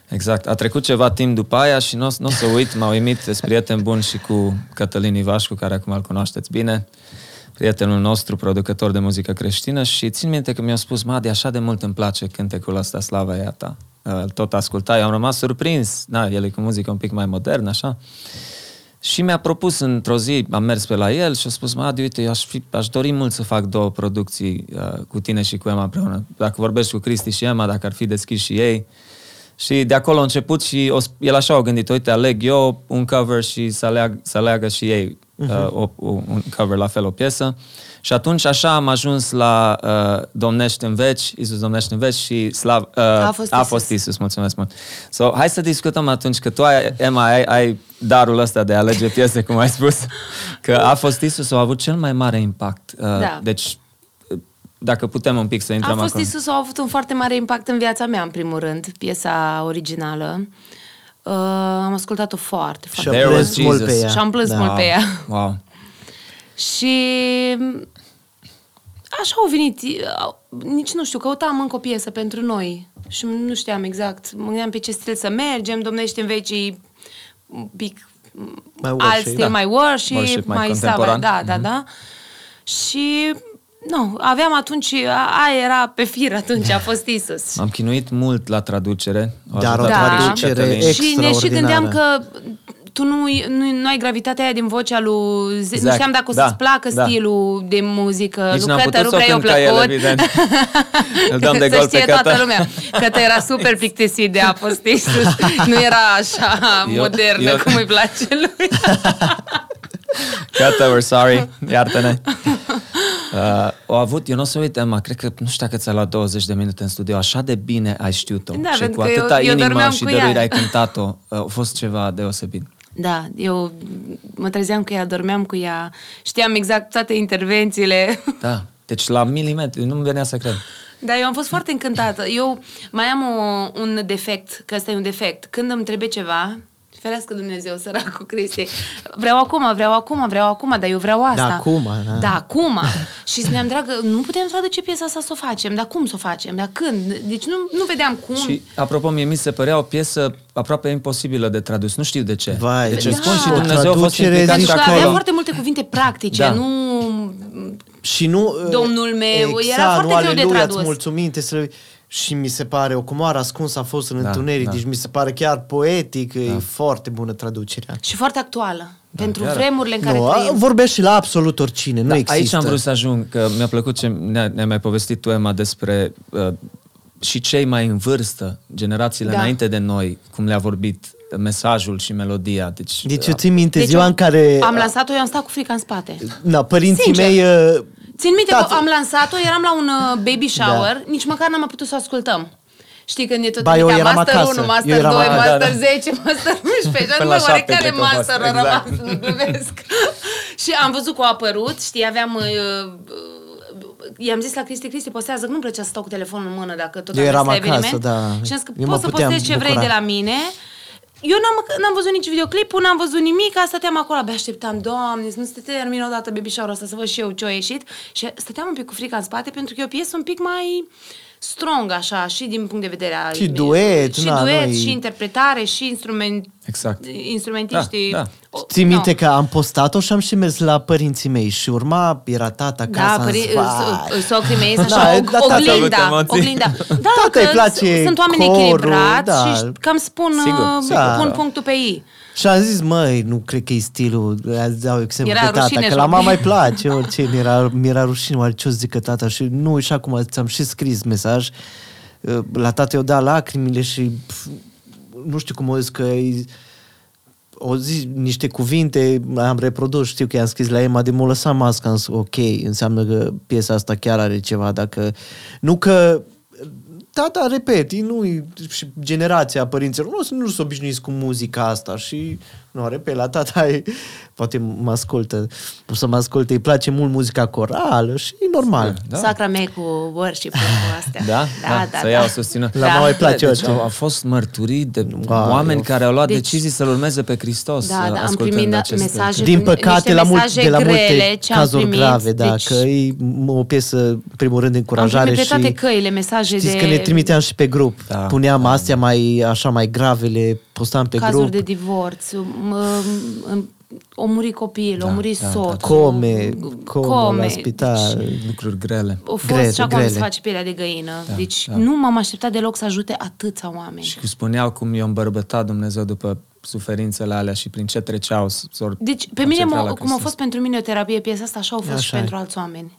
Exact. A trecut ceva timp după aia și nu o n-o să uit, m-au uimit sunt prieten bun și cu Cătălin Ivașcu, care acum îl cunoașteți bine, prietenul nostru, producător de muzică creștină și țin minte că mi-a spus, Madi, așa de mult îmi place cântecul ăsta, slava e a ta. Uh, Tot asculta, eu am rămas surprins, na, el e cu muzică un pic mai modernă, așa. Și mi-a propus într-o zi, am mers pe la el și a spus, Madi, uite, eu aș, fi, aș dori mult să fac două producții uh, cu tine și cu Emma împreună. Dacă vorbești cu Cristi și Emma, dacă ar fi deschis și ei. Și de acolo a început și o, sp- el așa a gândit, uite, aleg eu un cover și să, aleag, să aleagă și ei uh, o, o, un cover, la fel, o piesă. Și atunci așa am ajuns la uh, Domnește în veci, Iisus Domnește în veci și Slav, uh, A fost a Iisus. fost Iisus, mulțumesc mult. So, hai să discutăm atunci că tu, ai, Emma, ai, ai darul ăsta de a alege piese, cum ai spus, că a fost Iisus, a avut cel mai mare impact. Uh, Da. Deci, uh, dacă putem un pic să A intrăm fost acolo. Isus, a avut un foarte mare impact în viața mea, în primul rând, piesa originală. Uh, am ascultat-o foarte, Și foarte a There mult. was plâns mult Jesus. pe ea. Și am plâns Da. mult pe ea. Wow. Și așa au venit, au- nici nu știu, căutam încă o piesă pentru noi și nu știam exact, mă gândeam pe ce stil să mergem, domnește în vecii un pic Mai alt worship, stil, da. mai worship, Worship mai mai, contemporan. Da, da, da. Și nu, aveam atunci, a, aia era pe fir atunci, a fost Isus. M-am chinuit mult la traducere. O Dar ajutat o foarte și traducere Cătălin. ex- Și, ne, și Extraordinară. gândeam că tu nu, nu, nu ai gravitatea aia din vocea lui... Exact. Nu Exact. știam dacă o Da, să-ți placă da. stilul de muzică. Nici lui n-am Cătăru putut să o prea i-a cânt ca el, plăcut. evident. Îl dăm de să gol pe știe toată Cătă. lumea. Cătă era super plictisit de apostisus. Nu era așa Eu- modernă eu- cum îi place lui. Cătă, we're sorry, iartă-ne. Uh, o avut, eu nu o să uit, Emma, cred că, nu știu dacă ți-a luat 20 de minute în studio, așa de bine ai știut-o Da, și pentru cu că eu- atâta eu inimă dormeam și cu dăruire ea. ai cântat-o, uh, a fost ceva deosebit. Da, eu mă trezeam cu ea, dormeam cu ea, știam exact toate intervențiile. Da, deci la milimetri, nu-mi venea să cred. Da, eu am fost foarte încântată. Eu mai am o, un defect, că ăsta e un defect. Când îmi trebuie ceva, ferească Dumnezeu, săracul Cristi, vreau acum, vreau acum, vreau acum, dar eu vreau asta. Da, acum, da. Da, acum. și spuneam, dragă, nu putem traduce piesa asta să o facem, dar cum să o facem, dar când? Deci nu, nu vedeam cum. Și, apropo, mie mi se părea o piesă aproape imposibilă de tradus. Nu știu de ce. Vai, deci da. îți spun și O Dumnezeu a fost traducere implicat zici și Pentru că avea acolo. foarte multe cuvinte practice, Da. nu... Și nu... Domnul meu, exact, era foarte nu, greu de aleluia, tradus. îți mulțumim, te slăvi. Și mi se pare, o comoară ascunsă a fost în Da, întuneric, da. deci mi se pare chiar poetic, e foarte bună traducerea. Și foarte actuală. pentru chiar. vremurile în care Nu, a- trăim. vorbești și la absolut oricine, nu Da, există. Aici am vrut să ajung, că mi-a plăcut ce ne-a, ne mai povestit tu, Emma, despre uh, și cei mai în vârstă, generațiile Da. înainte de noi, cum le-a vorbit mesajul și melodia. Deci, Deci eu țin minte Deci ziua eu în care... Am lansat-o, eu am stat cu frica în spate. Na, părinții Sincer. mei... uh, Țin minte Tată. că am lansat-o, eram la un uh, baby shower, da. nici măcar n-am mai putut să o ascultăm. Știi când e tot Ba, eu timpul eram Master acasă. 1, Master Eu eram 2, acasă, Master da, da. 10, Master 11 Și Până nu la mă, oare șapte, care cred că a fost, Master a exact. rămas, nu glumesc. și am văzut că a apărut, știi, aveam... Uh, uh, I-am zis la Cristi, Cristi, postează, că nu-mi plăcea să stau cu telefonul în mână dacă tot Eu am eram mers la acasă, eveniment. da. Și am zis că Eu mă poți să puteam postezi ce vrei bucura. de la mine. Eu n-am, n-am văzut nici videoclipul, n-am văzut nimic, stăteam acolo, abia așteptam, doamne, să nu se termină odată baby shower ăsta, să văd și eu ce a ieșit. Și stăteam un pic cu frica în spate, pentru că e o piesă un pic mai strong, așa, și din punct de vedere al... Și duet, și na, duet, noi- și interpretare, și instrument... Exact. Instrumentiștii... Da, da. O- Țin no. minte că am postat-o și am și mers la părinții mei și urma, era tata acasă, Da, am pări, zis, "Vai." so- socrii mei sunt Da, așa, da, o, tata a avut oglinda, emoții. oglinda. Da, Tata îi că place s- sunt oameni corul, echilibrați da. și cam spun, Sigur, uh, sigur. pun Da. punctul pe ei. Și am zis, măi, nu cred că e stilul, îți dau exemplu Era pe tata, rușine că la și mama ok. îi place, orice, mi-era, mi-era rușine, oare ce o să zică tata și nu, și acum ți-am și scris mesaj, uh, la tata eu da lacrimile și pf, nu știu cum o zis că e, o zi niște cuvinte, am reprodus, știu că i-am scris la Emma, de m-a lăsat masca, am zis, ok, înseamnă că piesa asta chiar are ceva, dacă... Nu că Tata, repet, ei nu și generația părinților nu sunt nu sunt obișnuiți cu muzica asta și nu, repet, la tata e, poate mă ascultă, o să mă asculte, îi place mult muzica corală și e normal. Da. Sacra mea cu worship cu astea. Da, da, da, să da. iau susțină. La mama îi place deci orice. au, au fost mărturii de Wow, oameni eu- care au luat Deci- decizii să-L urmeze pe Hristos. Da, da, am ascultând primit aceste- mesaje Din niște păcate, la, mult, mesaje de la grele multe ce am cazuri primit, grave, da, deci- că e o piesă, în primul rând, de Am încurajare primit pe toate și... căile mesaje Știți de că ne trimiteam și pe grup. Da, Puneam astea mai, așa, mai grave, le postam pe cazuri grup. de divorț, m- m- o muri copil, o Da, muri da, soțul. Come, come, come. la spital. lucruri grele. Au fost Grele, și acum grele. se face pielea de găină. Da, deci da. nu m-am așteptat deloc să ajute atâția oameni. Și spuneau cum i-a îmbărbătat Dumnezeu după suferințele alea și prin ce treceau. s- s-or Deci, pe mine, concentrat mă, la cum a Hristos. fost pentru mine o terapie piesa asta, așa au fost Așa și e. pentru alți oameni.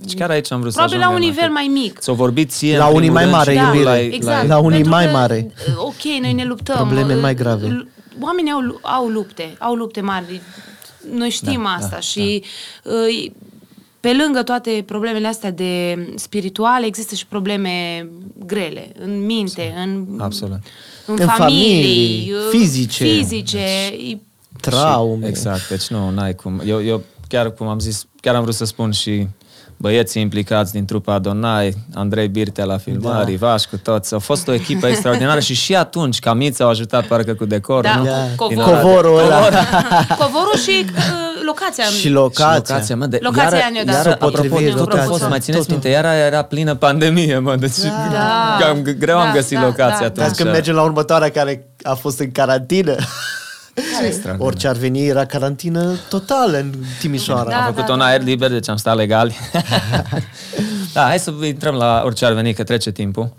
Deci chiar aici am vrut Probabil să la un ajungem, nivel că mai mic. Ți-o vorbit ție La în unii primul mai rând mare și tu iubire. l-ai- exact. l-ai- La unii Pentru mai că, mare. Ok, noi ne luptăm. Probleme mai grave. L- Oamenii au, au lupte, au lupte mari. Noi știm Da, asta da, și uh, pe lângă toate problemele astea de spirituale, există și probleme grele în minte, în, Absolut. în, În familii, familii, uh, fizice. fizice. E- Traume. Și- Exact, deci nu, n-ai cum. Eu, eu chiar cum am zis, chiar am vrut să spun și băieții implicați din trupa Adonai, Andrei Birtea la filmări, Da. Ivaș cu toți, au fost o echipă extraordinară și și atunci Camița au ajutat parcă cu decor, Da, nu? Da. Covorul. Din Oradea. Covorul ăla. Covorul și uh, locația. Și Și locația. locația, mă, de, Locația iară, ne-a dat. iară, S-a apropo, potrivit tot a locația. fost, mai țineți Totul. minte, era, era plină pandemie, mă, deci Da. cam greu am Da, găsit da, locația da. atunci. Dar când mergem la următoarea care a fost în carantină, Extraordinar. Orice ar veni era carantină totală în Timișoara. Da, Am făcut da, un da. aer liber, deci am stat legali. da, hai să intrăm la orice ar veni, că trece timpul.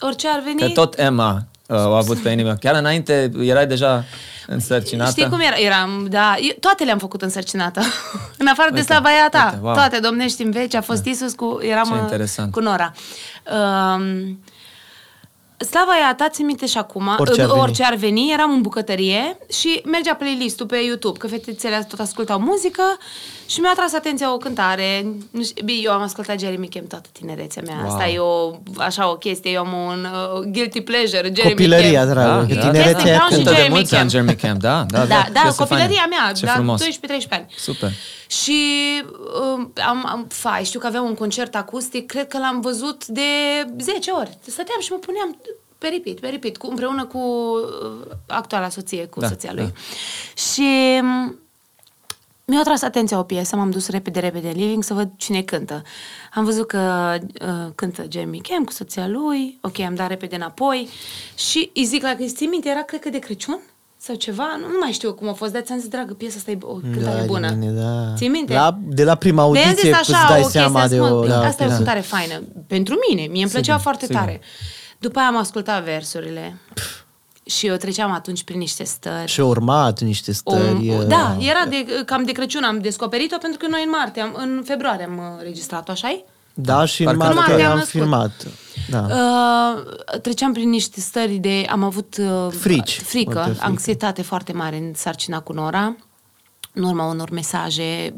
Orice ar veni. Că tot Emma uh, a avut pe inimă. Chiar înainte erai deja însărcinată. Știi cum era? Eram, da, eu, toate le-am făcut însărcinată. în afară de Uite, slavaia ta. uite, wow. Toate domnești în veci, a fost Isus cu, eram Ce uh, interesant. cu Nora. Um, Slavaia ta, țin minte și acum, Orice ar veni. orice ar veni, eram în bucătărie și mergea playlist-ul pe YouTube, că fetițele tot ascultau muzică și mi-a atras atenția o cântare. Nu știu, bine, Eu am ascultat Jeremy Camp toată tinerețea mea. Wow. Asta e o, așa o chestie, eu am un uh, guilty pleasure, Jeremy Copilăria, Camp. dragă, Da, că da, tinerețea da, e da. acum. Și Cântă de Jeremy mulți Camp. ani Jeremy Camp, da, da, Da, da, piesă copilăria faină. mea, Ce da, frumos. 12-13 ani. Super. Și um, am, am, fai, știu că avea un concert acustic, cred că l-am văzut de 10 ori. Stăteam și mă puneam pe repeat, pe repeat, cu, împreună cu uh, actuala soție, cu Da, soția lui. da. Și um, mi-a atras atenția o piesă, m-am dus repede, repede în living să văd cine cântă. Am văzut că uh, cântă Jeremy Camp cu soția lui, ok, am dat repede înapoi și îi zic la că ții minte, era cred că de Crăciun sau ceva, nu, nu mai știu cum a fost, dar ți-am zis, dragă, piesa asta e o cântare Da, bună. bine, da. Ții minte? La, de la prima De-aia am audiție zis îți așa, dai o chestie, seama am de zis, o... mă, da, asta e o da. cântare faină. Pentru mine, mie îmi plăcea foarte sigur. tare. După aia am ascultat versurile și eu treceam atunci prin niște stări. Și a urmat niște stări... O- uh, da, era de, cam de Crăciun am descoperit-o pentru că noi în martie, am, în februarie am uh, registrat-o, așa Da, și în Parcă martie Numai te-am am născut. filmat. Da. Uh, treceam prin niște stări de... Am avut... Uh, Frici, Frică, multe frică. anxietate foarte mare în sarcina cu Nora, în urma unor mesaje,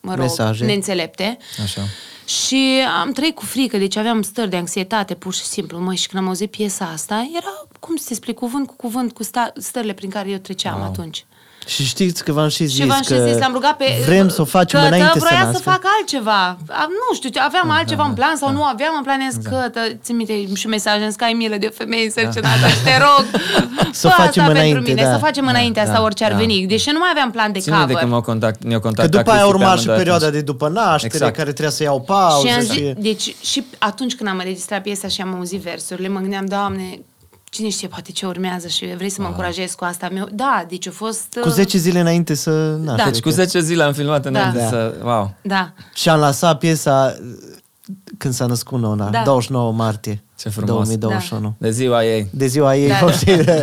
mă rog, Mesaje. neînțelepte. Așa. Și am trăit cu frică, deci aveam stări de anxietate, pur și simplu. Măi, și când am auzit piesa asta, era, cum să te explic, cuvânt cu cuvânt, cu sta- stările prin care eu treceam Wow. atunci. Și știți că v-am și zis și v-am și că zis, l-am rugat pe... vrem să o facem că înainte să vroia să nască. facă altceva. A, Nu știu, aveam Da, altceva în plan sau nu aveam în plan, i-am zis că, tă- țin minte și mesaje în Sky milă de femei însărcinată și te rog, Să o fă facem asta înainte, pentru mine, da. să facem înainte asta da, orice ar da. veni. Deși nu mai aveam plan de Ține de cover. când m-au contact, ne-au Că contactat după aia Cristi pe urma și amândoi perioada atunci. de după naștere, Exact. care trebuia să iau pauză. Și am și... zis, deci și atunci când am înregistrat piesa și am auzit versurile, mă gândeam, Doamne, cine știe, poate ce urmează și vrei să mă încurajezi cu asta. meu. Da, deci a fost... Cu 10 zile înainte să naște. Da. Deci cu 10 zile am filmat înainte Da. să... Wow. Da. Și am lansat piesa când s-a născut Nona, Da. 29 martie Ce frumos. 2021. De ziua ei. De ziua ei, Da. da.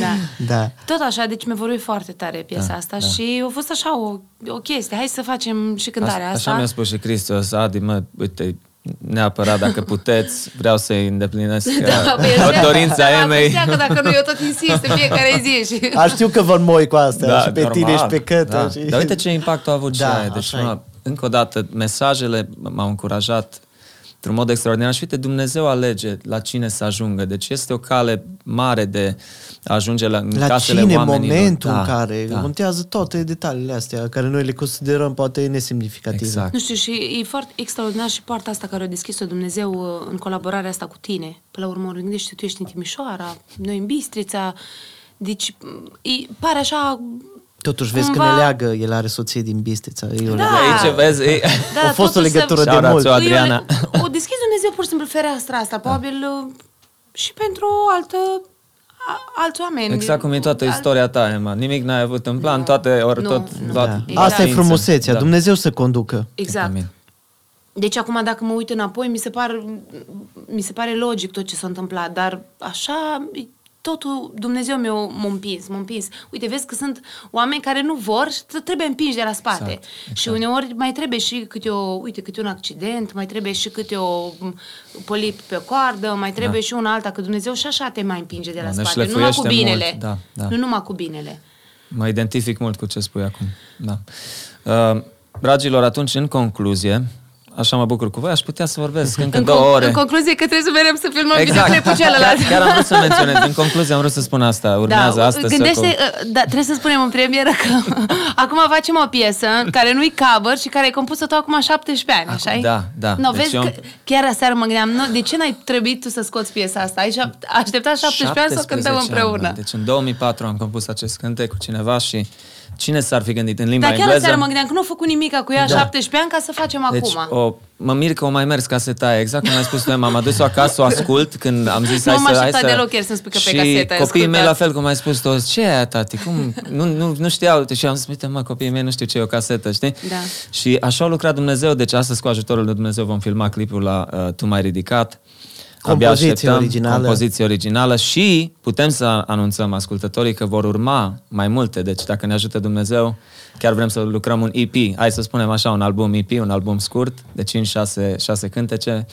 Da. da. Tot așa, deci mi-a vorbit foarte tare piesa Da, asta da. și a fost așa o, o chestie. Hai să facem și cântarea Așa, asta. așa mi-a spus și Cristi, o să Adi, mă, uite, neapărat dacă puteți, vreau să-i îndeplinesc Da, uh, păi tot știa- dorința da, păi Emei. știa că dacă nu, eu tot insist în fiecare zi și... Aș, știu că vă înmoi cu astea Da, și pe tine și pe cătă. Da. Și... Dar uite ce impact a avut și Da, aia. Deci, așa e. mă, încă o dată, mesajele m-au încurajat într-un mod extraordinar și uite, Dumnezeu alege la cine să ajungă. Deci este o cale mare de a ajunge la, în La casele cine, oamenilor. momentul da, în care da. contează toate detaliile astea, care noi le considerăm poate nesemnificative. Exact. Nu știu, și e foarte extraordinar și partea asta care a deschis-o Dumnezeu uh, în colaborarea asta cu tine. Până la urmă, gândește, tu ești în Timișoara, noi în Bistrița, deci m, e, pare așa... Totuși vezi Cumva- că ne leagă, el are soție din Bistrița. E o Da. Aici vezi, e, A fost o totuși legătură să- de Shout-out mult. to Adriana. O deschis Dumnezeu pur și simplu fereastra asta, probabil uh, și pentru o altă, a, alți oameni. Exact cum e toată Alt- istoria ta, Emma. Nimic n-ai avut în plan, Nu. toate, ori Nu, tot, nu. toate, Da. Exact. Asta e frumusețea, Da. Dumnezeu să conducă. Exact. Amin. Deci acum dacă mă uit înapoi, mi se, par, mi se pare logic tot ce s-a întâmplat, dar așa totul Dumnezeu mi-a m-a împins, m-a împins. Uite, vezi că sunt oameni care nu vor și t- trebuie împinși de la spate. Exact, exact. Și uneori mai trebuie și câte o, uite, câte un accident, mai trebuie și câte o m, polip pe coardă, mai trebuie și una alta, că Dumnezeu și așa te mai împinge de la Da, ne spate, numai cu șlefuiește binele. mult, da, da. Nu numai cu binele. Mă identific mult cu ce spui acum. Da. Uh, dragilor, atunci, în concluzie, așa mă bucur cu voi, aș putea să vorbesc încă În, două con- ore. în concluzie că trebuie să merem să filmăm Exact. videoclipul celălalt. Chiar, chiar am vrut să menționez. În concluzie am vrut să spun asta. Urmează da, astăzi gândește, să... uh, da, trebuie să spunem în premieră că acum facem o piesă care nu-i cover și care e compusă tot acum 17 ani, așa da, da. No, Deci vezi eu că am- chiar aseară mă gândeam, nu, de ce n-ai trebuit tu să scoți piesa asta? Ai șap- așteptat 17 ani să o cântăm 17 împreună. Ani, da. Deci în 2004 am compus acest cântec cu cineva și cine s-ar fi gândit în limba Dar chiar engleză? aseară mă gândeam că nu a făcut nimic cu ea 17 ani ca să facem Deci acum. o, mă mir că o mai mers caseta aia, exact cum ai spus tu, m-am adus-o acasă, o ascult când am zis Nu hai m-am să... Hai așteptat să... deloc ieri să-mi spui că pe și casetă ai copiii mei ascultat. la fel cum ai spus tu, ce e aia, tati? Cum? Nu, nu, nu știau și am zis, uite mă, copiii mei nu știu ce e o casetă, știi? Da. Și așa a lucrat Dumnezeu, deci astăzi cu ajutorul lui Dumnezeu vom filma clipul la uh, Tu mai ridicat. Abia Compoziție așteptăm, originală. Compoziție originală și putem să anunțăm ascultătorii că vor urma mai multe. Deci dacă ne ajută Dumnezeu, chiar vrem să lucrăm un EP. Hai să spunem așa, un album EP, un album scurt, de 5-6 6 cântece,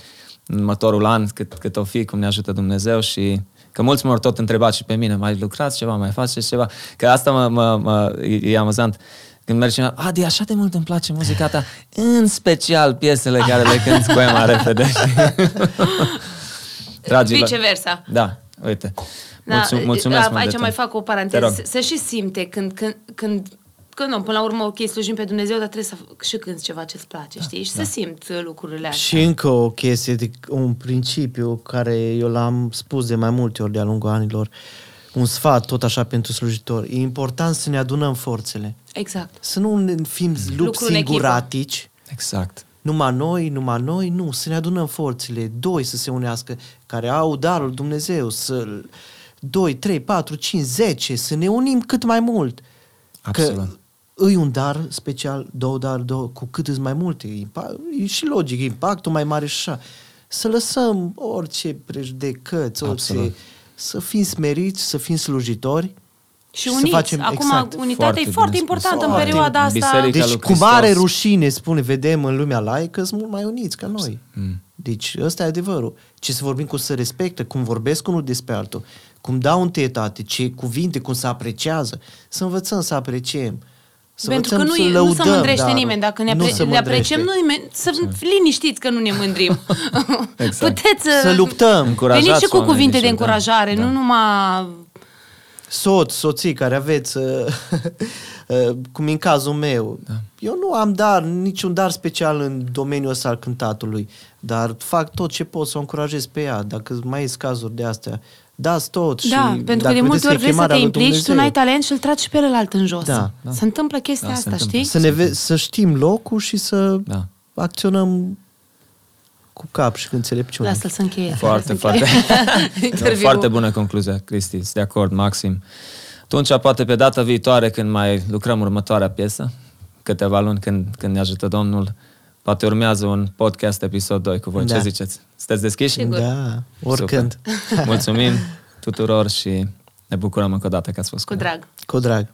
în următorul an, cât, cât o fi, cum ne ajută Dumnezeu și că mulți m-au tot întrebat și pe mine, mai lucrați ceva, mai faceți ceva? Că asta mă, mă, mă, e, e amuzant. Când mergi cineva, Adi, așa de mult îmi place muzica ta, în special piesele care le cânti cu Emma repede. Dragilor. Viceversa. Da, uite. Da, Mulțum- mulțumesc a- mult Aici de mai tot. fac o Te paranteză. rog. Se, se și simte când, când, când Când nu, până la urmă, ok, slujim pe Dumnezeu, dar trebuie să și cânti ceva ce-ți place, știi? Și se simt uh, lucrurile astea. Și încă o chestie, de, un principiu care eu l-am spus de mai multe ori de-a lungul anilor, un sfat tot așa pentru slujitori. E important să ne adunăm forțele. Exact. Să nu ne fim lupi Lucru în echipă. singuratici, Exact. Numai noi, numai noi, nu, să ne adunăm forțele, doi să se unească, care au darul Dumnezeu, să 2, 3, 4, 5, 10, să ne unim cât mai mult. Absolut. Că îi un dar special, două dar, două, cu cât îți mai multe, impact, e și logic, impactul mai mare și așa. Să lăsăm orice prejudecăți, orice, Absolut. să fim smeriți, să fim slujitori Și să uniți. facem- Acum, exact. unitatea Foarte e bine foarte spus. importantă în Foarte. perioada asta. Biserica Deci lui cu Hristos. mare rușine spune, vedem în lumea laică, sunt mult mai uniți ca noi. Mm. Deci ăsta e adevărul. Ce să vorbim, cum să respectă, cum vorbesc unul despre altul, cum dau întâietate, ce cuvinte, cum se apreciază. Să învățăm să apreciem. Să Pentru că învățăm nu, să e, nu se lăudăm mândrește darul. nimeni. Dacă ne, Nu apre- se le apreciem, mândrește. nu nimeni, să liniștiți că nu ne mândrim. Exact. Puteți să, Să luptăm. Încurajați Veniți și cu oamenii cuvinte și- de încurajare, da. nu numai... soț, soții care aveți, uh, uh, cum e în cazul meu, da. eu nu am dar, niciun dar special în domeniul ăsta al cântatului, dar fac tot ce pot să o încurajez pe ea. Dacă mai sunt cazuri de astea, dați tot. Da, și pentru că dacă de multe vedeți că e ori vrei să chemarea te lui implici, tu Dumnezeu, n-ai talent și îl tragi și pe celălalt în jos. Da, da. Se întâmplă chestia Da, se asta, întâmplă. știi? Să, ne ve- să știm locul și să Da. acționăm cu cap și cu înțelepciune. Lasă-l să încheie. Foarte, Să încheie. foarte, Interviul. foarte bună concluzia, Cristi. Sunt de acord, Maxim. Atunci, poate pe data viitoare, când mai lucrăm următoarea piesă, câteva luni când, când ne ajută Domnul, poate urmează un podcast episod 2 cu voi. Da. Ce ziceți? Sunteți deschiși? Sigur. Da, oricând. Super. Mulțumim tuturor și ne bucurăm încă o dată că ați fost Cu noi. drag. Cu drag.